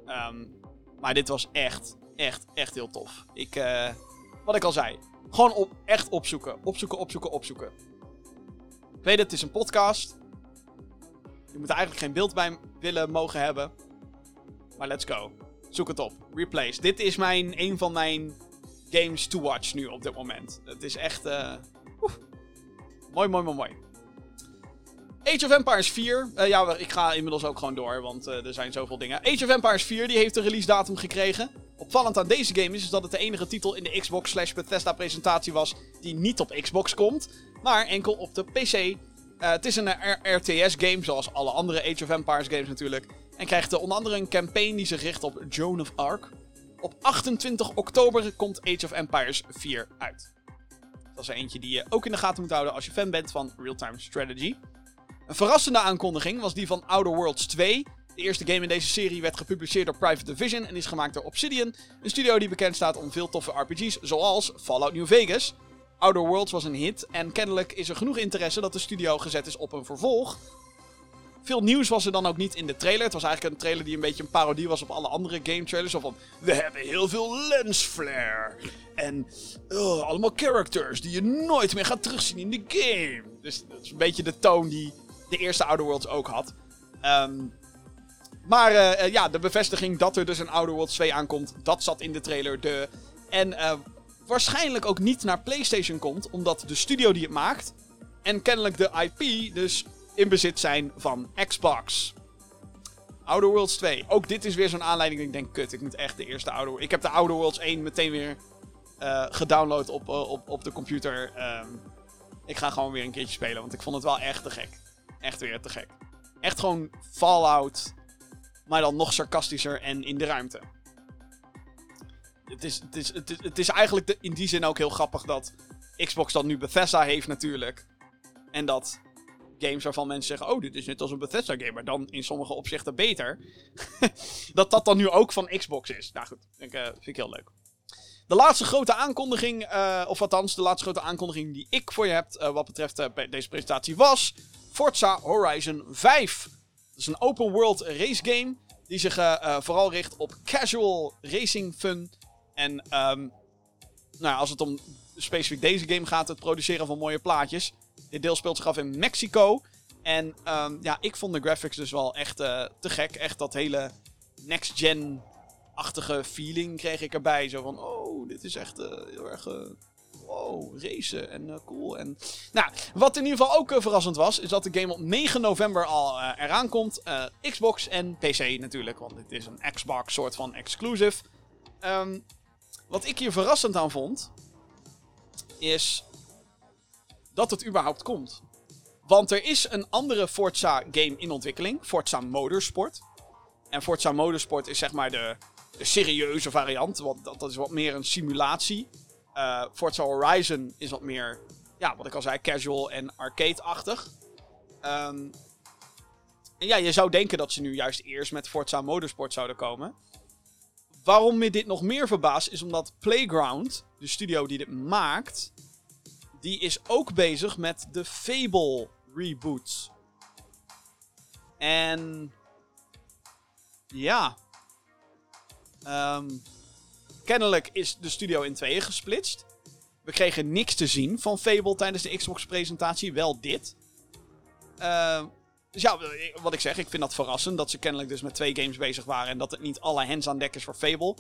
Um, maar dit was echt, echt, echt heel tof. Ik, uh, wat ik al zei, gewoon op, echt opzoeken. Opzoeken, opzoeken, opzoeken. Ik weet het, het is een podcast. Je moet er eigenlijk geen beeld bij willen mogen hebben. Maar let's go. Zoek het op. Replace. Dit is mijn, een van mijn games to watch nu op dit moment. Het is echt... Uh, Mooi, mooi, mooi, mooi. Age of Empires 4. Uh, ja, ik ga inmiddels ook gewoon door, want uh, er zijn zoveel dingen. Age of Empires 4 die heeft een release datum gekregen. Opvallend aan deze game is, dat het de enige titel in de Xbox slash Bethesda presentatie was die niet op Xbox komt, maar enkel op de PC. Uh, het is een RTS game, zoals alle andere Age of Empires games natuurlijk. En krijgt onder andere een campaign die zich richt op Joan of Arc. Op 28 oktober komt Age of Empires 4 uit. Dat is eentje die je ook in de gaten moet houden als je fan bent van real-time strategy. Een verrassende aankondiging was die van Outer Worlds 2. De eerste game in deze serie werd gepubliceerd door Private Division en is gemaakt door Obsidian, een studio die bekend staat om veel toffe RPG's zoals Fallout New Vegas. Outer Worlds was een hit en kennelijk is er genoeg interesse dat de studio gezet is op een vervolg. Veel nieuws was er dan ook niet in de trailer. Het was eigenlijk een trailer die een beetje een parodie was op alle andere game trailers. Van, we hebben heel veel lens flare. En oh, allemaal characters die je nooit meer gaat terugzien in de game. Dus dat is een beetje de toon die de eerste Outer Worlds ook had. Ehm, maar eh, eh, ja, de bevestiging dat er dus een Outer Worlds 2 aankomt, dat zat in de trailer. De... En uh, waarschijnlijk ook niet naar PlayStation komt, omdat de studio die het maakt en kennelijk de IP dus in bezit zijn van Xbox. Outer Worlds 2. Ook dit is weer zo'n aanleiding dat ik denk, kut, ik moet echt de eerste Outer Ik heb de Outer Worlds 1 meteen weer uh, gedownload op, op, op de computer. Um, ik ga gewoon weer een keertje spelen, want ik vond het wel echt te gek. Echt weer te gek. Echt gewoon Fallout, maar dan nog sarcastischer en in de ruimte. Het is, het is, het is, het is eigenlijk in die zin ook heel grappig dat Xbox dan nu Bethesda heeft natuurlijk. En dat games waarvan mensen zeggen: Oh, dit is net als een Bethesda-game, maar dan in sommige opzichten beter. dat dat dan nu ook van Xbox is. Nou goed, denk, uh, vind ik heel leuk. De laatste grote aankondiging, uh, of althans de laatste grote aankondiging die ik voor je heb uh, wat betreft deze presentatie was Forza Horizon 5. Dat is een open world race game die zich vooral richt op casual racing fun. En um, nou, als het om specifiek deze game gaat, het produceren van mooie plaatjes. Dit deel speelt zich af in Mexico. En um, ja, ik vond de graphics dus wel echt te gek. Echt dat hele next-gen achtige feeling kreeg ik erbij. Zo van, oh, dit is echt uh, heel erg... Uh, wow, racen en cool. En, nou, wat in ieder geval ook verrassend was, is dat de game op 9 november al eraan komt. Xbox en PC natuurlijk, want dit is een Xbox soort van exclusive. Um, wat ik hier verrassend aan vond, is dat het überhaupt komt. Want er is een andere Forza game in ontwikkeling, Forza Motorsport. En Forza Motorsport is zeg maar de de serieuze variant. Want dat, dat is wat meer een simulatie. Uh, Forza Horizon is wat meer, ja, wat ik al zei, casual en arcade-achtig. Um, en ja, je zou denken dat ze nu juist eerst met Forza Motorsport zouden komen. Waarom me dit nog meer verbaast, is omdat Playground, de studio die dit maakt, die is ook bezig met de Fable reboots. En ja, Um, kennelijk is de studio in tweeën gesplitst. We kregen niks te zien van Fable tijdens de Xbox-presentatie. Wel dit. Uh, dus ja, wat ik zeg, ik vind dat verrassend. Dat ze kennelijk dus met twee games bezig waren. En dat het niet alle hands aan dek is voor Fable.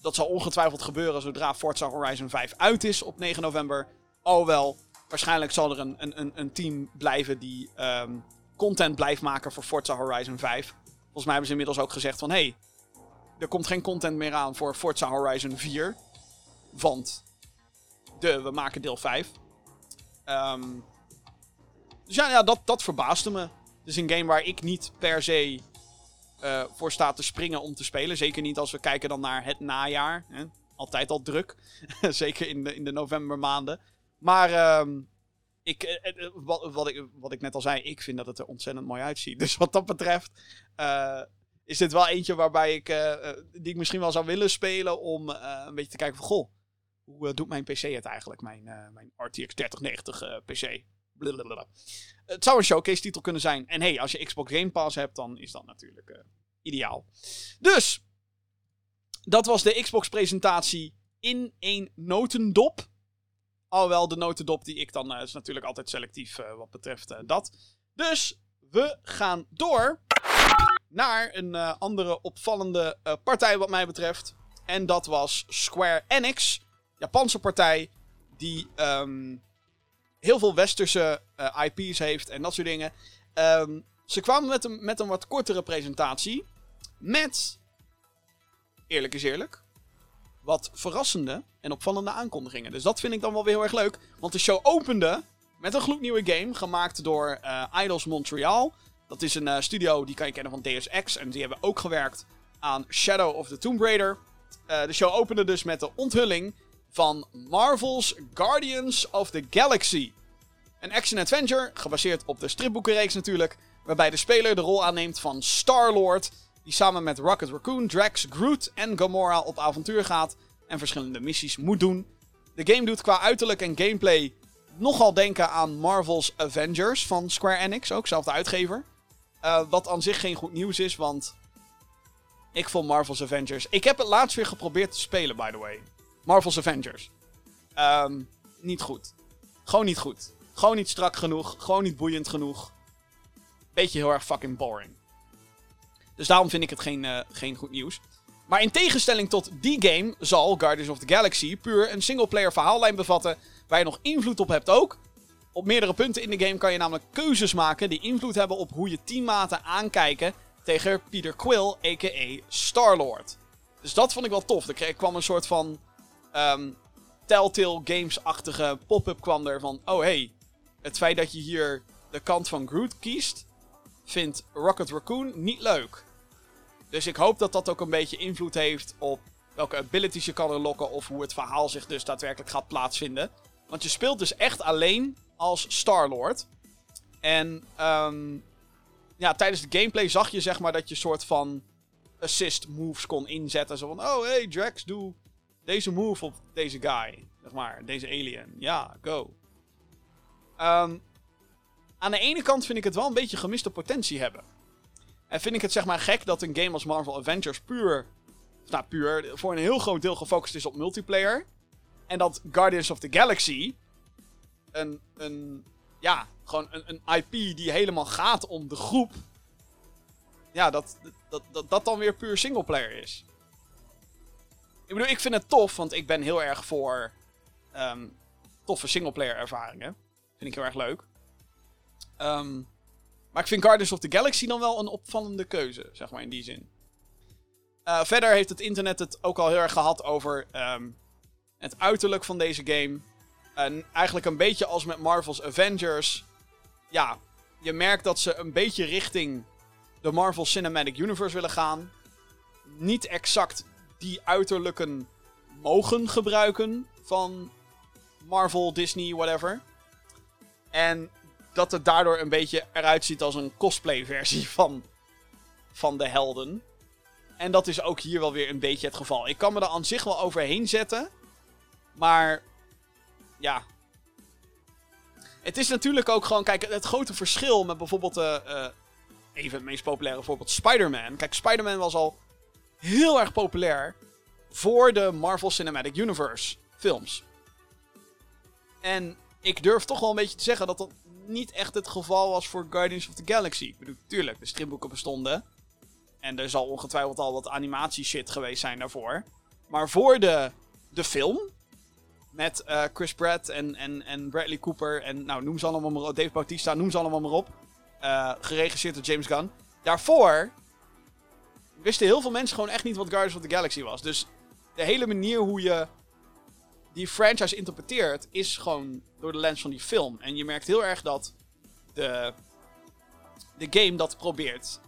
Dat zal ongetwijfeld gebeuren zodra Forza Horizon 5 uit is op 9 november. Oh wel, waarschijnlijk zal er een, een, een team blijven die um, content blijft maken voor Forza Horizon 5. Volgens mij hebben ze inmiddels ook gezegd van... Hey, er komt geen content meer aan voor Forza Horizon 4. Want de, we maken deel 5. Um, ehm, dus ja, ja dat, dat verbaasde me. Het is een game waar ik niet per se uh, voor sta te springen om te spelen. Zeker niet als we kijken dan naar het najaar. Hè? Altijd al druk. Zeker in in de novembermaanden. Maar um, ik, uh, wat, wat, ik, wat ik net al zei, ik vind dat het er ontzettend mooi uitziet. Dus wat dat betreft, is dit wel eentje waarbij ik, die ik misschien wel zou willen spelen om een beetje te kijken van, goh, hoe doet mijn PC het eigenlijk, mijn, mijn RTX 3090 PC? Het zou een showcase titel kunnen zijn. En hey, als je Xbox Game Pass hebt, dan is dat natuurlijk ideaal. Dus, dat was de Xbox presentatie in een notendop. Alhoewel de notendop die ik dan, is natuurlijk altijd selectief wat betreft dat. Dus, we gaan door naar een andere opvallende partij wat mij betreft. En dat was Square Enix, Japanse partij die um, heel veel westerse IP's heeft en dat soort dingen. Um, ze kwamen met een, met een wat kortere presentatie met, eerlijk is eerlijk, wat verrassende en opvallende aankondigingen. Dus dat vind ik dan wel weer heel erg leuk. Want de show opende met een gloednieuwe game gemaakt door Idols Montreal. Dat is een uh, studio die kan je kennen van Deus Ex. En die hebben ook gewerkt aan Shadow of the Tomb Raider. Uh, de show opende dus met de onthulling van Marvel's Guardians of the Galaxy. Een action-adventure, gebaseerd op de stripboekenreeks natuurlijk. Waarbij de speler de rol aanneemt van Star-Lord. Die samen met Rocket Raccoon, Drax, Groot en Gamora op avontuur gaat. En verschillende missies moet doen. De game doet qua uiterlijk en gameplay nogal denken aan Marvel's Avengers van Square Enix. Ook, zelfde uitgever. Uh, wat aan zich geen goed nieuws is, want ik vond Marvel's Avengers. Ik heb het laatst weer geprobeerd te spelen, by the way. Marvel's Avengers. Um, niet goed. Gewoon niet goed. Gewoon niet strak genoeg. Gewoon niet boeiend genoeg. Beetje heel erg fucking boring. Dus daarom vind ik het geen, uh, geen goed nieuws. Maar in tegenstelling tot die game zal Guardians of the Galaxy puur een singleplayer verhaallijn bevatten. Waar je nog invloed op hebt ook. Op meerdere punten in de game kan je namelijk keuzes maken die invloed hebben op hoe je teammaten aankijken tegen Peter Quill, a.k.a. Star-Lord. Dus dat vond ik wel tof. Er kwam een soort van um, Telltale Games-achtige pop-up kwam er van... Oh hey, het feit dat je hier de kant van Groot kiest, vindt Rocket Raccoon niet leuk. Dus ik hoop dat dat ook een beetje invloed heeft op welke abilities je kan unlocken of hoe het verhaal zich dus daadwerkelijk gaat plaatsvinden. Want je speelt dus echt alleen als Star-Lord. En um, ja, tijdens de gameplay zag je zeg maar dat je soort van assist moves kon inzetten. Zo van, oh hey Drax, doe deze move op deze guy. Zeg maar, deze alien. Ja, go. Um, aan de ene kant vind ik het wel een beetje gemiste potentie hebben. En vind ik het zeg maar gek dat een game als Marvel Avengers puur, nou puur, voor een heel groot deel gefocust is op multiplayer. En dat Guardians of the Galaxy een, een ja, gewoon een, een IP die helemaal gaat om de groep. Ja, dat dat, dat, dat dan weer puur singleplayer is. Ik bedoel, ik vind het tof, want ik ben heel erg voor um, toffe singleplayer ervaringen. Vind ik heel erg leuk. Um, maar ik vind Guardians of the Galaxy dan wel een opvallende keuze, zeg maar in die zin. Uh, verder heeft het internet het ook al heel erg gehad over um, het uiterlijk van deze game. En eigenlijk een beetje als met Marvel's Avengers. Ja, je merkt dat ze een beetje richting de Marvel Cinematic Universe willen gaan. Niet exact die uiterlijken mogen gebruiken van Marvel, Disney, whatever. En dat het daardoor een beetje eruit ziet als een cosplay-versie van, van de helden. En dat is ook hier wel weer een beetje het geval. Ik kan me er aan zich wel overheen zetten. Maar ja. Het is natuurlijk ook gewoon, kijk, het grote verschil met bijvoorbeeld, uh, even het meest populaire voorbeeld, Spider-Man. Kijk, Spider-Man was al heel erg populair voor de Marvel Cinematic Universe films. En ik durf toch wel een beetje te zeggen dat dat niet echt het geval was voor Guardians of the Galaxy. Ik bedoel, tuurlijk, de stripboeken bestonden. En er zal ongetwijfeld al wat animatieshit geweest zijn daarvoor. Maar voor de, de film, met uh, Chris Pratt en, en, en Bradley Cooper en nou, noem ze allemaal maar op. Dave Bautista, noem ze allemaal maar op. Uh, geregisseerd door James Gunn. Daarvoor wisten heel veel mensen gewoon echt niet wat Guardians of the Galaxy was. Dus de hele manier hoe je die franchise interpreteert is gewoon door de lens van die film. En je merkt heel erg dat de, de game dat probeert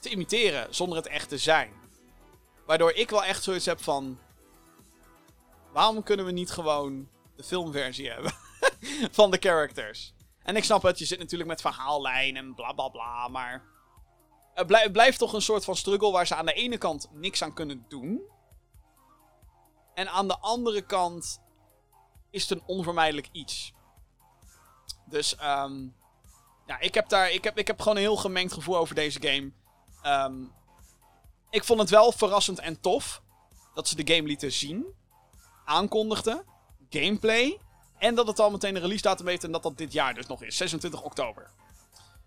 te imiteren zonder het echt te zijn. Waardoor ik wel echt zoiets heb van waarom kunnen we niet gewoon de filmversie hebben van de characters? En ik snap het, je zit natuurlijk met verhaallijn en bla bla bla, maar het, blijft toch een soort van struggle waar ze aan de ene kant niks aan kunnen doen. En aan de andere kant is het een onvermijdelijk iets. Dus um, ja, ik heb daar ik heb, ik heb gewoon een heel gemengd gevoel over deze game. Um, ik vond het wel verrassend en tof dat ze de game lieten zien aankondigde, gameplay en dat het al meteen een release datum heeft en dat dat dit jaar dus nog is, 26 oktober.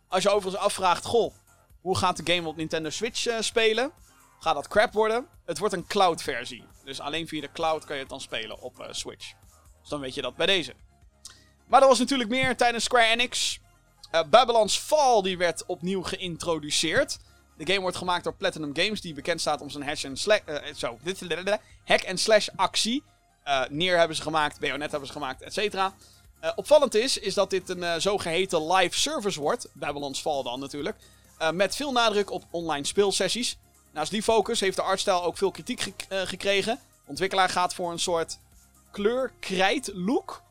Als je overigens afvraagt, goh, hoe gaat de game op Nintendo Switch uh, spelen? Gaat dat crap worden? Het wordt een cloud versie. Dus alleen via de cloud kan je het dan spelen op uh, Switch. Dus dan weet je dat bij deze. Maar er was natuurlijk meer tijdens Square Enix. Uh, Babylon's Fall die werd opnieuw geïntroduceerd. De game wordt gemaakt door Platinum Games, die bekend staat om zijn hack en slash, zo, hack and slash actie. Uh, Nier hebben ze gemaakt, Bayonet hebben ze gemaakt, et cetera. Uh, opvallend is, is dat dit een zogeheten live service wordt. Babylon's Fall dan natuurlijk. met veel nadruk op online speelsessies. Naast die focus heeft de artstijl ook veel kritiek ge gekregen. Ontwikkelaar gaat voor een soort kleur-krijt look.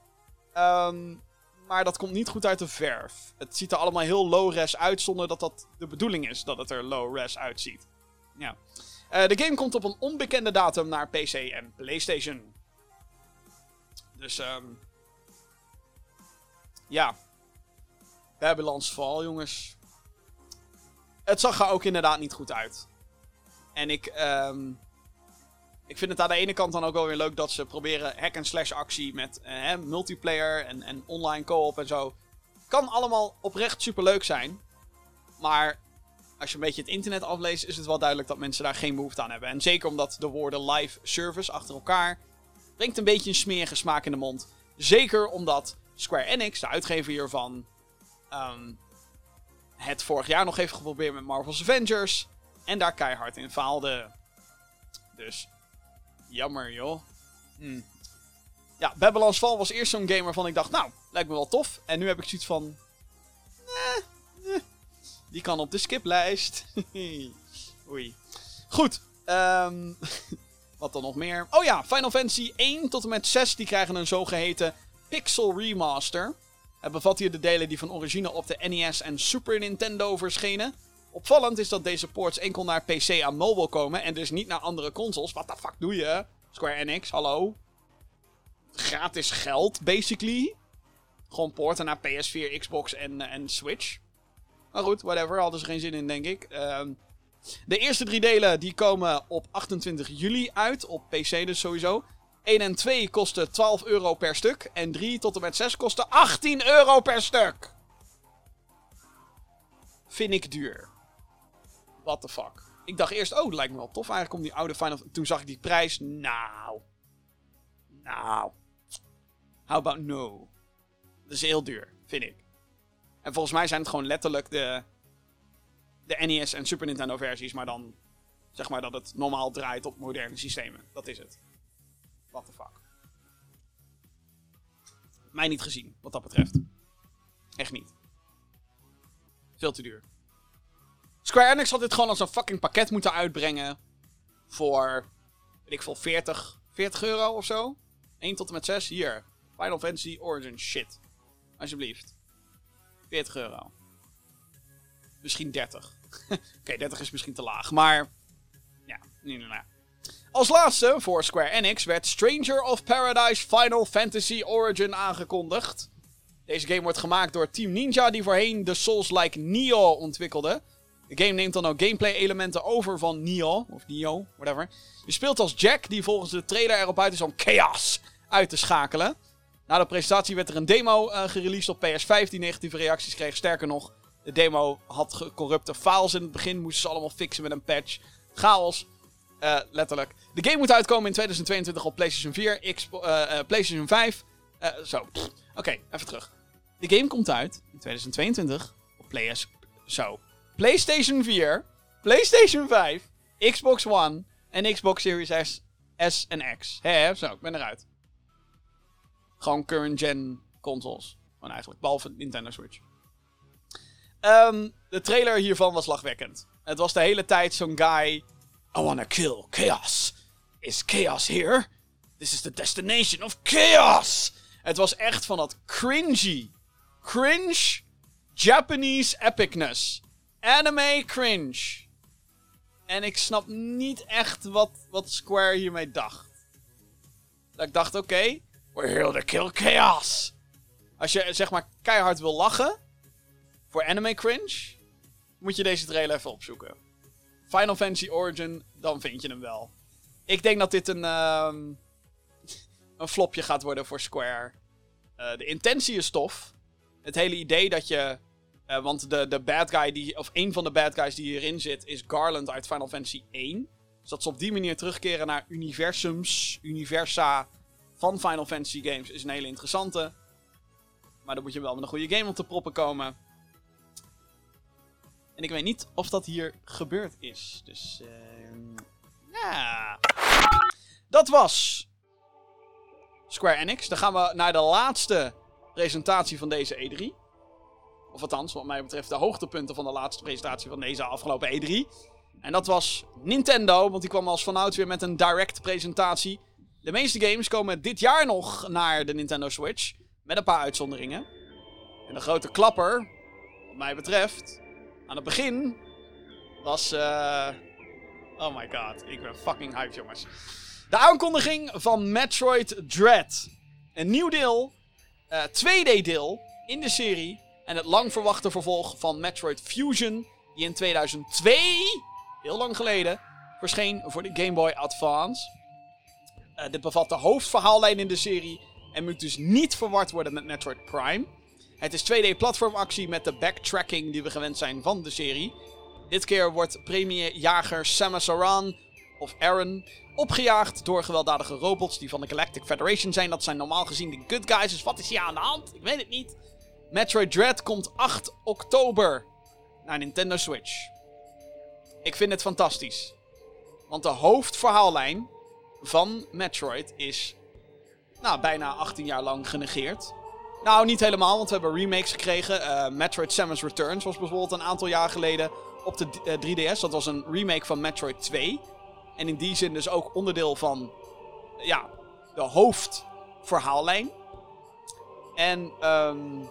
Um, maar dat komt niet goed uit de verf. Het ziet er allemaal heel low-res uit, zonder dat dat de bedoeling is dat het er low-res uitziet. Ja. de game komt op een onbekende datum naar PC en PlayStation. Dus um, ja. Babylon's Fall, jongens. het zag er ook inderdaad niet goed uit. En ik, ehm, ik vind het aan de ene kant dan ook wel weer leuk dat ze proberen hack-and-slash actie met eh, multiplayer en, en online co-op en zo. Kan allemaal oprecht superleuk zijn. Maar als je een beetje het internet afleest, is het wel duidelijk dat mensen daar geen behoefte aan hebben. En zeker omdat de woorden live service achter elkaar brengt een beetje een smerige smaak in de mond. Zeker omdat Square Enix, de uitgever hiervan, ehm, het vorig jaar nog heeft geprobeerd met Marvel's Avengers. En daar keihard in faalde. Dus, jammer joh. Hm. Ja, Babylon's Fall was eerst zo'n game waarvan ik dacht, nou, lijkt me wel tof. En nu heb ik zoiets van, eh, eh, die kan op de skiplijst. Oei. Goed, ehm... Wat dan nog meer? Oh ja, Final Fantasy 1 tot en met 6 die krijgen een zogeheten Pixel Remaster. Het bevat hier de delen die van origine op de NES en Super Nintendo verschenen. Opvallend is dat deze ports enkel naar PC en mobile komen en dus niet naar andere consoles. What the fuck doe je? Square Enix, hallo? Gratis geld, basically. Gewoon porten naar PS4, Xbox en, uh, en Switch. Maar goed, whatever, hadden ze geen zin in, denk ik. Uh, de eerste drie delen die komen op 28 juli uit, op PC dus sowieso. 1 en 2 kosten 12 euro per stuk. En 3 tot en met 6 kosten 18 euro per stuk. Vind ik duur. What the fuck. Ik dacht eerst, oh, het lijkt me wel tof eigenlijk om die oude Final... Toen zag ik die prijs. Nou. Nou. How about no? Dat is heel duur, vind ik. En volgens mij zijn het gewoon letterlijk de de NES en Super Nintendo versies, maar dan zeg maar dat het normaal draait op moderne systemen. Dat is het. What the fuck. Mij niet gezien, wat dat betreft. Echt niet. Veel te duur. Square Enix had dit gewoon als een fucking pakket moeten uitbrengen. Voor, weet ik veel, 40, 40 euro of zo. 1 tot en met 6. Hier. Final Fantasy Origin shit. Alsjeblieft. 40 euro. Misschien 30. Oké, 30 is misschien te laag, maar. Ja, nee, nee. Als laatste voor Square Enix werd Stranger of Paradise Final Fantasy Origin aangekondigd. Deze game wordt gemaakt door Team Ninja, die voorheen de Souls-like Nioh ontwikkelde. De game neemt dan ook gameplay-elementen over van Nioh, of Nioh, whatever. Je speelt als Jack, die volgens de trailer erop uit is om chaos uit te schakelen. Na de presentatie werd er een demo uh, gereleased op PS5 die negatieve reacties kreeg. Sterker nog, de demo had corrupte files in het begin. Moesten ze allemaal fixen met een patch. Chaos. Uh, letterlijk. De game moet uitkomen in 2022 op PlayStation 4, X, uh, uh, PlayStation 5. zo. Oké, even terug. De game komt uit in 2022 op PS. Zo. PlayStation 4, PlayStation 5, Xbox One en Xbox Series S, S en X. Hè, zo, ik ben eruit. Gewoon current gen consoles. Gewoon eigenlijk, behalve Nintendo Switch. Um, de trailer hiervan was lachwekkend. Het was de hele tijd zo'n guy. I wanna kill chaos. Is chaos here? This is the destination of chaos! Het was echt van dat cringy. Cringe Japanese epicness. Anime cringe. En ik snap niet echt wat, wat Square hiermee dacht. Dat ik dacht, oké, okay, we're here to kill chaos. Als je zeg maar keihard wil lachen, voor anime cringe moet je deze trailer even opzoeken. Final Fantasy Origin, dan vind je hem wel. Ik denk dat dit een, um, een flopje gaat worden voor Square. Uh, de intentie is tof. Het hele idee dat je. Uh, want de, de bad guy die. Of een van de bad guys die hierin zit. is Garland uit Final Fantasy 1. Dus dat ze op die manier terugkeren naar universums. Universa. van Final Fantasy games. is een hele interessante. Maar dan moet je wel met een goede game op te proppen komen. En ik weet niet of dat hier gebeurd is. Dus, uh, ja. Dat was Square Enix. Dan gaan we naar de laatste presentatie van deze E3. Of althans, wat mij betreft, de hoogtepunten van de laatste presentatie van deze afgelopen E3. En dat was Nintendo, want die kwam als vanouds weer met een direct presentatie. De meeste games komen dit jaar nog naar de Nintendo Switch. Met een paar uitzonderingen. En de grote klapper, wat mij betreft, aan het begin was. Uh... Oh my god, ik ben fucking hyped, jongens. De aankondiging van Metroid Dread. Een nieuw deel, uh, 2D-deel in de serie. En het lang verwachte vervolg van Metroid Fusion die in 2002, heel lang geleden, verscheen voor de Game Boy Advance. Uh, dit bevat de hoofdverhaallijn in de serie en moet dus niet verward worden met Metroid Prime. Het is 2D-platformactie met de backtracking die we gewend zijn van de serie. Dit keer wordt premierjager Samus Aran, of Aaron, opgejaagd door gewelddadige robots die van de Galactic Federation zijn. Dat zijn normaal gezien de good guys, dus wat is hier aan de hand? Ik weet het niet. Metroid Dread komt 8 oktober naar Nintendo Switch. Ik vind het fantastisch. Want de hoofdverhaallijn van Metroid is nou, bijna 18 jaar lang genegeerd. Nou, niet helemaal, want we hebben remakes gekregen. Uh, Metroid Samus Returns was bijvoorbeeld een aantal jaar geleden op de 3DS. Eh, dat was een remake van Metroid 2. En in die zin dus ook onderdeel van ja, de hoofdverhaallijn. En um,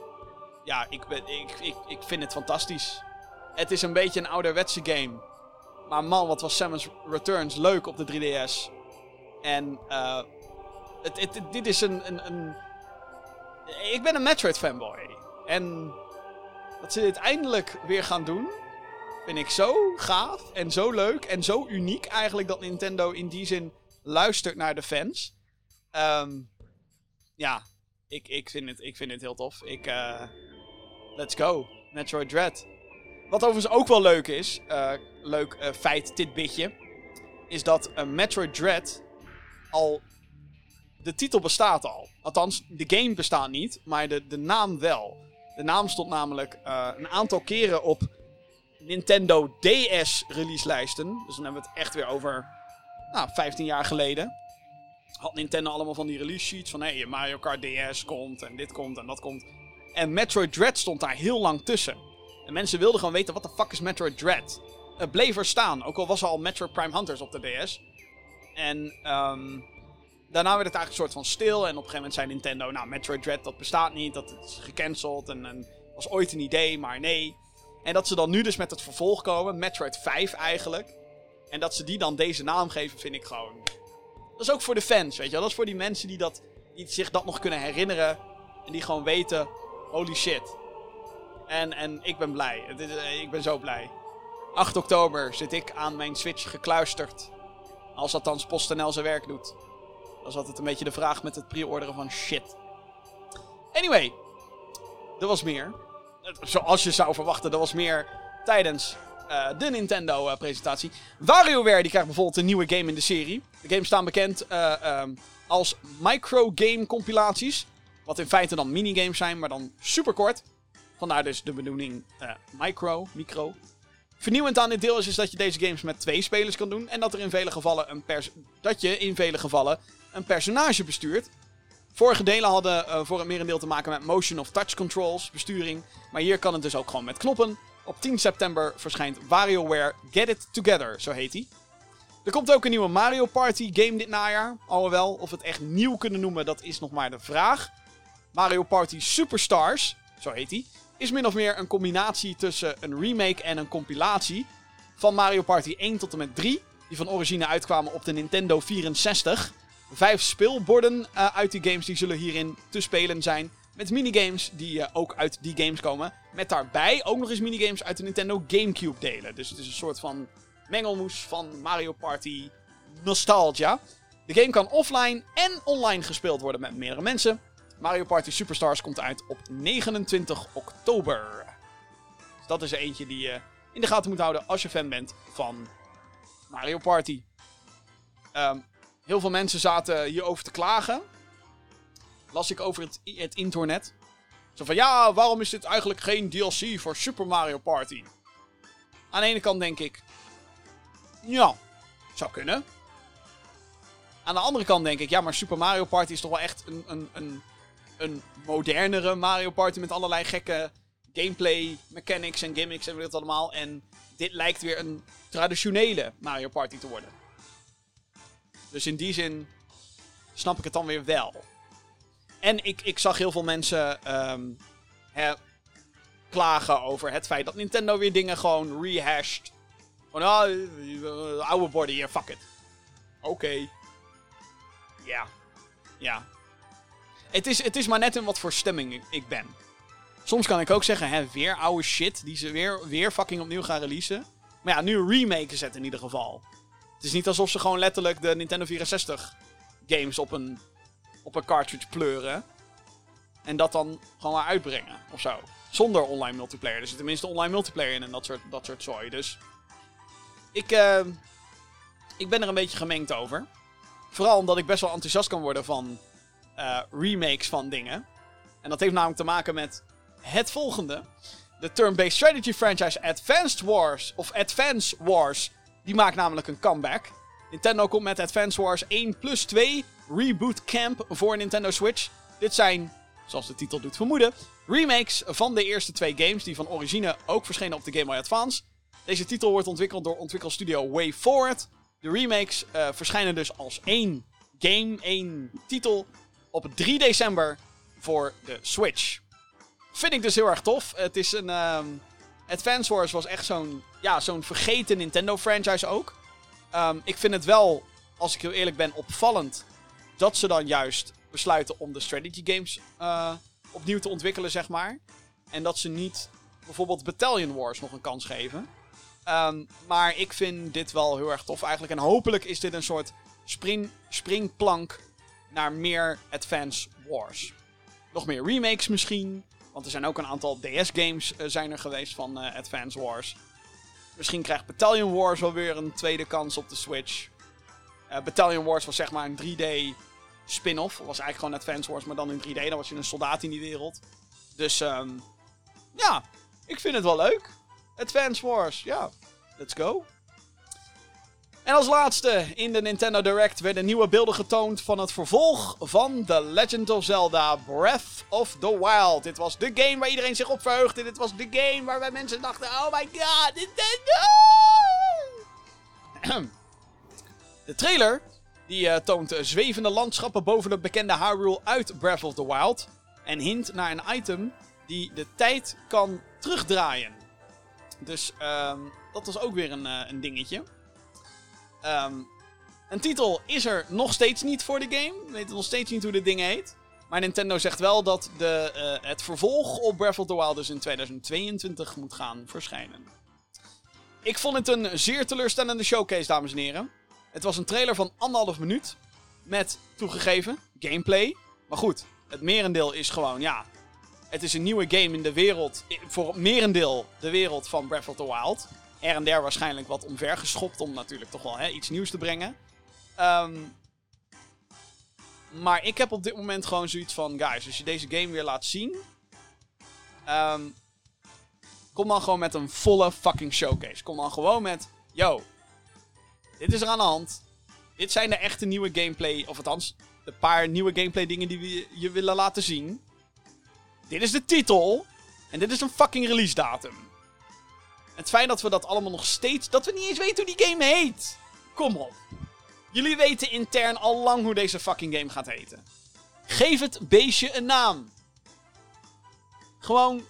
ja, ik, ben, ik, ik, ik vind het fantastisch. Het is een beetje een ouderwetse game. Maar man, wat was Samus Returns leuk op de 3DS. En uh, het, het, dit is een, een. Ik ben een Metroid fanboy. En dat ze dit eindelijk weer gaan doen, vind ik zo gaaf en zo leuk en zo uniek eigenlijk dat Nintendo in die zin luistert naar de fans. Um, ja, ik, ik, vind het, ik vind het heel tof. Ik, uh, let's go. Metroid Dread. Wat overigens ook wel leuk is, uh, leuk uh, feit, dit bitje, is dat Metroid Dread al de titel bestaat al. Althans, de game bestaat niet, maar de, de naam wel. De naam stond namelijk uh, een aantal keren op Nintendo DS releaselijsten. Dus dan hebben we het echt weer over nou, 15 jaar geleden. Had Nintendo allemaal van die release sheets van hé, Mario Kart DS komt en dit komt en dat komt. En Metroid Dread stond daar heel lang tussen. En mensen wilden gewoon weten wat de fuck is Metroid Dread. Het bleef er staan, ook al was er al Metroid Prime Hunters op de DS. En um, daarna werd het eigenlijk een soort van stil. En op een gegeven moment zei Nintendo, nou, Metroid Dread, dat bestaat niet. Dat is gecanceld en, en was ooit een idee, maar nee. En dat ze dan nu dus met het vervolg komen, Metroid 5 eigenlijk. En dat ze die dan deze naam geven, vind ik gewoon... Dat is ook voor de fans, weet je wel. Dat is voor die mensen die, dat, die zich dat nog kunnen herinneren. En die gewoon weten, holy shit. En, en ik ben blij. Ik ben zo blij. 8 oktober zit ik aan mijn Switch gekluisterd. Als althans PostNL zijn werk doet. Dat is altijd een beetje de vraag met het pre-orderen van shit. Anyway, er was meer. Zoals je zou verwachten, er was meer tijdens uh, de Nintendo-presentatie. Uh, WarioWare die krijgt bijvoorbeeld een nieuwe game in de serie. De games staan bekend uh, um, als microgame-compilaties. Wat in feite dan minigames zijn, maar dan super kort. Vandaar dus de benoeming uh, micro, micro. Vernieuwend aan dit deel is, is dat je deze games met twee spelers kan doen. En dat, er in vele gevallen een dat je in vele gevallen een personage bestuurt. Vorige delen hadden uh, voor het merendeel te maken met motion of touch controls, besturing. Maar hier kan het dus ook gewoon met knoppen. Op 10 september verschijnt WarioWare Get It Together, zo heet hij. Er komt ook een nieuwe Mario Party game dit najaar. Alhoewel, of we het echt nieuw kunnen noemen, dat is nog maar de vraag. Mario Party Superstars, zo heet hij, is min of meer een combinatie tussen een remake en een compilatie van Mario Party 1 tot en met 3, die van origine uitkwamen op de Nintendo 64. Vijf speelborden uh, uit die games die zullen hierin te spelen zijn. Met minigames die uh, ook uit die games komen. Met daarbij ook nog eens minigames uit de Nintendo Gamecube delen. Dus het is een soort van mengelmoes van Mario Party nostalgia. De game kan offline en online gespeeld worden met meerdere mensen. Mario Party Superstars komt uit op 29 oktober. Dus dat is er eentje die je in de gaten moet houden als je fan bent van Mario Party. Um, heel veel mensen zaten hierover te klagen. Las ik over het, het internet. Zo van, ja, waarom is dit eigenlijk geen DLC voor Super Mario Party? Aan de ene kant denk ik, ja, zou kunnen. Aan de andere kant denk ik, ja, maar Super Mario Party is toch wel echt een, een, een, een modernere Mario Party met allerlei gekke gameplay, mechanics en gimmicks en het allemaal. En dit lijkt weer een traditionele Mario Party te worden. Dus in die zin snap ik het dan weer wel. En ik, ik zag heel veel mensen um, klagen over het feit dat Nintendo weer dingen gewoon rehashed. Van, uh, oude body, fuck it. Oké. Ja. Ja. Het is, het is maar net in wat voor stemming ik, ben. Soms kan ik ook zeggen, hè, weer oude shit die ze weer, weer fucking opnieuw gaan releasen. Maar ja, nu remaken ze in ieder geval. Het is niet alsof ze gewoon letterlijk de Nintendo 64 games op een, op een cartridge pleuren. En dat dan gewoon maar uitbrengen, of zo. Zonder online multiplayer. Er zit tenminste online multiplayer in en dat soort, dat soort zooi. Dus ik, uh, ik ben er een beetje gemengd over. Vooral omdat ik best wel enthousiast kan worden van uh, remakes van dingen. En dat heeft namelijk te maken met het volgende. De turn-based strategy franchise Advanced Wars, of Advance Wars, die maakt namelijk een comeback. Nintendo komt met Advance Wars 1 plus 2 Reboot Camp voor Nintendo Switch. Dit zijn, zoals de titel doet vermoeden, remakes van de eerste twee games die van origine ook verschenen op de Game Boy Advance. Deze titel wordt ontwikkeld door ontwikkelstudio Way Forward. De remakes uh, verschijnen dus als één game, één titel op 3 december voor de Switch. Vind ik dus heel erg tof. Het is een. Advance Wars was echt zo'n. Ja, zo'n vergeten Nintendo franchise ook. Um, ik vind het wel, als ik heel eerlijk ben, opvallend. Dat ze dan juist besluiten om de strategy games uh, opnieuw te ontwikkelen, zeg maar. En dat ze niet bijvoorbeeld Battalion Wars nog een kans geven. Um, maar ik vind dit wel heel erg tof eigenlijk. En hopelijk is dit een soort spring, springplank naar meer Advance Wars. Nog meer remakes misschien. Want er zijn ook een aantal DS-games uh, zijn er geweest van uh, Advance Wars. Misschien krijgt Battalion Wars wel weer een tweede kans op de Switch. Uh, Battalion Wars was zeg maar een 3D spin-off. was eigenlijk gewoon Advance Wars, maar dan in 3D. Dan was je een soldaat in die wereld. Dus um, ja, ik vind het wel leuk. Advance Wars, ja. Let's go. En als laatste in de Nintendo Direct werden nieuwe beelden getoond van het vervolg van The Legend of Zelda Breath of the Wild. Dit was de game waar iedereen zich op verheugde. Dit was de game waarbij mensen dachten: oh my god, Nintendo! De trailer die uh, toont zwevende landschappen boven de bekende Hyrule uit Breath of the Wild. En hint naar een item die de tijd kan terugdraaien. Dus um, dat was ook weer een, uh, een dingetje. Um, een titel is er nog steeds niet voor de game. We weten nog steeds niet hoe dit ding heet. Maar Nintendo zegt wel dat de, uh, het vervolg op Breath of the Wild dus in 2022 moet gaan verschijnen. Ik vond het een zeer teleurstellende showcase, dames en heren. Het was een trailer van anderhalf minuut. Met toegegeven gameplay. Maar goed, het merendeel is gewoon, ja. Het is een nieuwe game in de wereld. Voor het merendeel de wereld van Breath of the Wild er en der waarschijnlijk wat omver geschopt om natuurlijk toch wel hè, iets nieuws te brengen. Um, maar ik heb op dit moment gewoon zoiets van, guys, als je deze game weer laat zien, um, kom dan gewoon met een volle fucking showcase. Kom dan gewoon met, yo, dit is er aan de hand. Dit zijn de echte nieuwe gameplay, of althans, de paar nieuwe gameplay dingen die we je willen laten zien. Dit is de titel. En dit is een fucking release datum. Het feit dat we dat allemaal nog steeds. dat we niet eens weten hoe die game heet. Kom op. Jullie weten intern al lang hoe deze fucking game gaat heten. Geef het beestje een naam. Gewoon.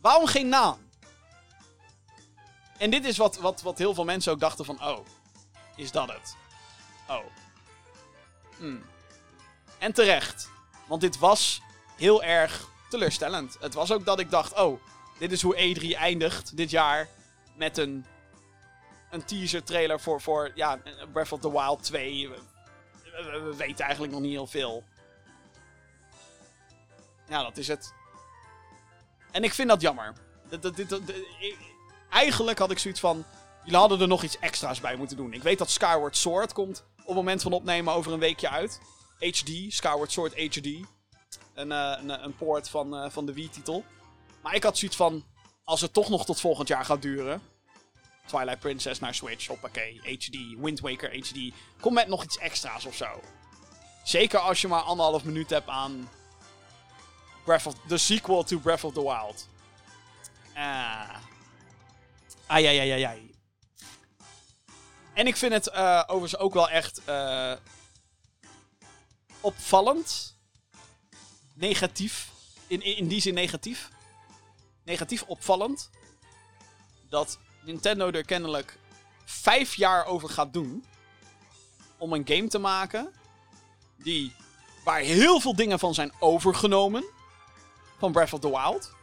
Waarom geen naam? En dit is wat, wat, wat heel veel mensen ook dachten van. Oh, is dat het? Oh. Hmm. En terecht. Want dit was heel erg teleurstellend. Het was ook dat ik dacht, oh, dit is hoe E3 eindigt dit jaar. Met een, een teaser trailer voor, voor ja, Breath of the Wild 2. We, we, weten eigenlijk nog niet heel veel. Ja, dat is het. En ik vind dat jammer. Dat, eigenlijk had ik zoiets van. Jullie hadden er nog iets extra's bij moeten doen. Ik weet dat Skyward Sword komt op het moment van opnemen over een weekje uit. HD, Skyward Sword HD. Een, uh, een, een van, uh, van de Wii-titel. Maar ik had zoiets van, als het toch nog tot volgend jaar gaat duren. Twilight Princess naar Switch, hoppakee, HD, Wind Waker HD. Kom met nog iets extra's of zo. Zeker als je maar anderhalf minuut hebt aan Breath of, the sequel to Breath of the Wild. Ah. Ai, ai, ai, ai, ai. En ik vind het uh, overigens ook wel echt uh, opvallend. Negatief. In, in die zin negatief negatief opvallend dat Nintendo er kennelijk vijf jaar over gaat doen om een game te maken die waar heel veel dingen van zijn overgenomen. van Breath of the Wild.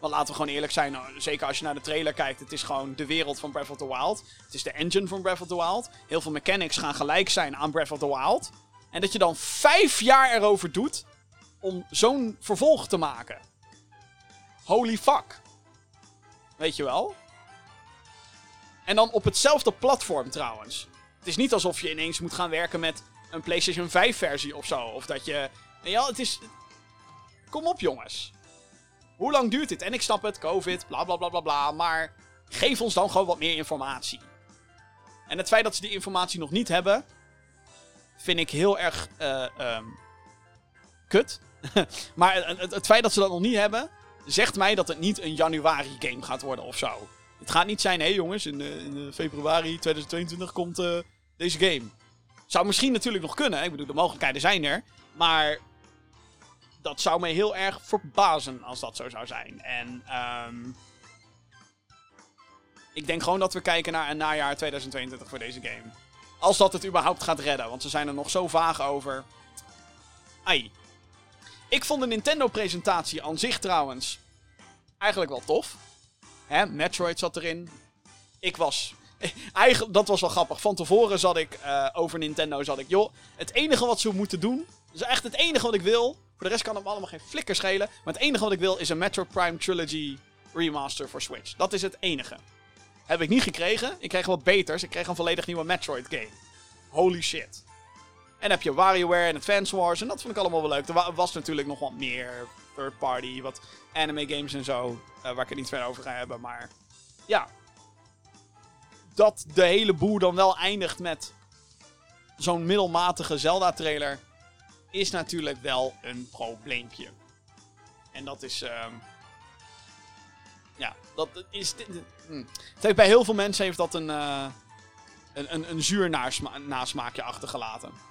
Want laten we gewoon eerlijk zijn, nou, zeker als je naar de trailer kijkt, het is gewoon de wereld van Breath of the Wild. Het is de engine van Breath of the Wild. Heel veel mechanics gaan gelijk zijn aan Breath of the Wild. En dat je dan vijf jaar erover doet om zo'n vervolg te maken. Holy fuck. Weet je wel? En dan op hetzelfde platform trouwens. Het is niet alsof je ineens moet gaan werken met een PlayStation 5 versie of zo. Of dat je. Ja, het is. Kom op, jongens. Hoe lang duurt dit? En ik snap het, COVID, bla bla bla bla bla. Maar geef ons dan gewoon wat meer informatie. En het feit dat ze die informatie nog niet hebben. vind ik heel erg. Uh, kut. maar het feit dat ze dat nog niet hebben. Zegt mij dat het niet een januari game gaat worden of zo. Het gaat niet zijn, hé jongens, in, uh, in februari 2022 komt uh, deze game. Zou misschien natuurlijk nog kunnen. Ik bedoel, de mogelijkheden zijn er. Maar dat zou me heel erg verbazen als dat zo zou zijn. En um, ik denk gewoon dat we kijken naar een najaar 2022 voor deze game. Als dat het überhaupt gaat redden, want ze zijn er nog zo vaag over. Ai. Ik vond de Nintendo-presentatie aan zich trouwens eigenlijk wel tof. Hè, Metroid zat erin. Ik was Eigenlijk, dat was wel grappig. Van tevoren zat ik uh, over Nintendo, zat ik, joh, het enige wat ze moeten doen, is echt het enige wat ik wil. Voor de rest kan het me allemaal geen flikker schelen. Maar het enige wat ik wil is een Metro Prime Trilogy remaster voor Switch. Dat is het enige. Heb ik niet gekregen. Ik kreeg wat beters. Ik kreeg een volledig nieuwe Metroid game. Holy shit. En heb je WarioWare en Advance Wars. En dat vond ik allemaal wel leuk. Er was natuurlijk nog wat meer third party. Wat anime games en zo. Uh, waar ik het niet verder over ga hebben. Maar ja, dat de hele boer dan wel eindigt met zo'n middelmatige Zelda-trailer, is natuurlijk wel een probleempje. En dat is. Uh, ja, dat is. Hm. Heeft bij heel veel mensen heeft dat een, een, een, een zuur nasma nasmaakje achtergelaten.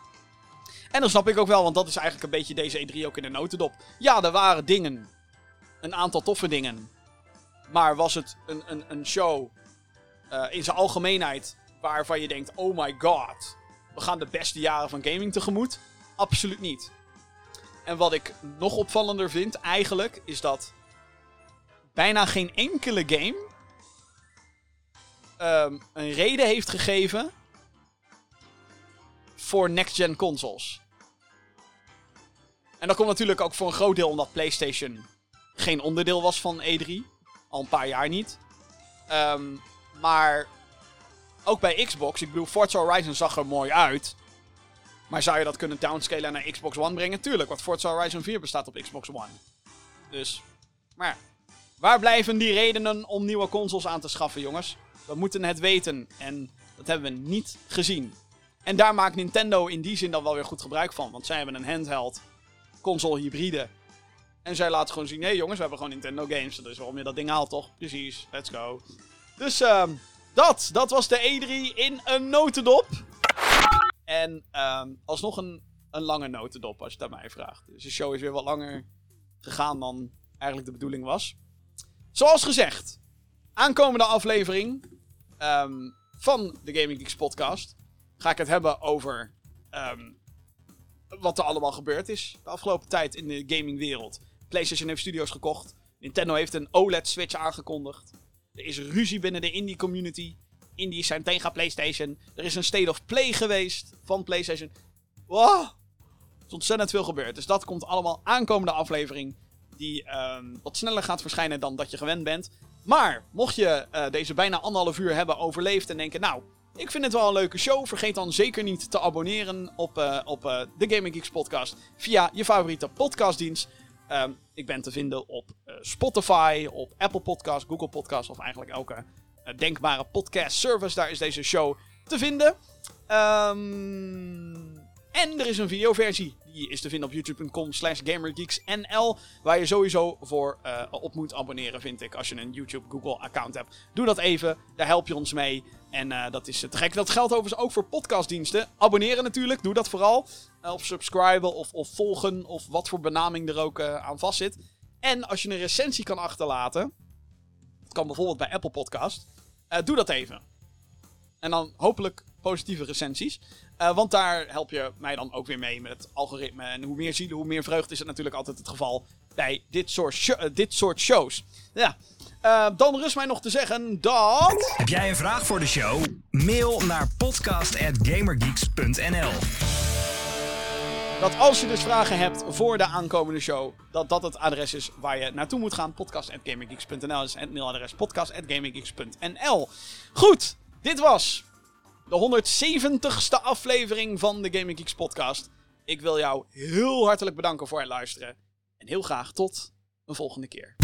En dat snap ik ook wel, want dat is eigenlijk een beetje deze E3 ook in de notendop. Ja, er waren dingen. Een aantal toffe dingen. Maar was het een, een, een show uh, in zijn algemeenheid waarvan je denkt: oh my god, we gaan de beste jaren van gaming tegemoet? Absoluut niet. En wat ik nog opvallender vind eigenlijk, is dat bijna geen enkele game um, een reden heeft gegeven voor next-gen consoles. En dat komt natuurlijk ook voor een groot deel omdat PlayStation geen onderdeel was van E3. Al een paar jaar niet. Um, maar ook bij Xbox, ik bedoel, Forza Horizon zag er mooi uit. Maar zou je dat kunnen downscalen naar Xbox One brengen? Tuurlijk, want Forza Horizon 4 bestaat op Xbox One. Dus, maar waar blijven die redenen om nieuwe consoles aan te schaffen, jongens? We moeten het weten en dat hebben we niet gezien. En daar maakt Nintendo in die zin dan wel weer goed gebruik van, want zij hebben een handheld console hybride. En zij laten gewoon zien, hey jongens, we hebben gewoon Nintendo games. Dat is waarom je dat ding haalt, toch? Precies, let's go. Dus uh, dat, dat was de E3 in een notendop. En uh, alsnog een, een lange notendop, als je het mij vraagt. Dus de show is weer wat langer gegaan dan eigenlijk de bedoeling was. Zoals gezegd, aankomende aflevering um, van de Gaming Geeks podcast ga ik het hebben over um, wat er allemaal gebeurd is de afgelopen tijd in de gamingwereld. PlayStation heeft studios gekocht. Nintendo heeft een OLED-switch aangekondigd. Er is ruzie binnen de indie community. Indies zijn tegen PlayStation. Er is een state of play geweest van PlayStation. Wow! Er is ontzettend veel gebeurd. Dus dat komt allemaal aankomende aflevering. Die uh, wat sneller gaat verschijnen dan dat je gewend bent. Maar mocht je uh, deze bijna anderhalf uur hebben overleefd en denken: Nou, ik vind het wel een leuke show. Vergeet dan zeker niet te abonneren op, uh, op uh, de Gaming Geeks podcast via je favoriete podcastdienst. Um, ik ben te vinden op uh, Spotify, op Apple Podcasts, Google Podcasts of eigenlijk elke denkbare podcast service. Daar is deze show te vinden. Um, en er is een videoversie. Die is te vinden op youtube.com slash gamergeeksnl. Waar je sowieso voor uh, op moet abonneren, vind ik. Als je een YouTube, Google account hebt. Doe dat even. Daar help je ons mee. En uh, dat is te gek. Dat geldt overigens ook voor podcastdiensten. Abonneren natuurlijk. Doe dat vooral. Uh, of subscriben of, of, volgen. Of wat voor benaming er ook aan vast zit. En als je een recensie kan achterlaten. Dat kan bijvoorbeeld bij Apple Podcast. doe dat even. En dan hopelijk positieve recensies. Uh, want daar help je mij dan ook weer mee met het algoritme. En hoe meer zielen, hoe meer vreugde is het natuurlijk altijd het geval. bij dit soort, uh, dit soort shows. Ja, uh, dan rust mij nog te zeggen dat... Heb jij een vraag voor de show? Mail naar podcast.gamergeeks.nl Dat als je dus vragen hebt voor de aankomende show, dat dat het adres is waar je naartoe moet gaan. Podcast.gamergeeks.nl is het mailadres podcast.gamergeeks.nl Goed, dit was de 170ste aflevering van de Gaming Geeks podcast. Ik wil jou heel hartelijk bedanken voor het luisteren. En heel graag tot een volgende keer.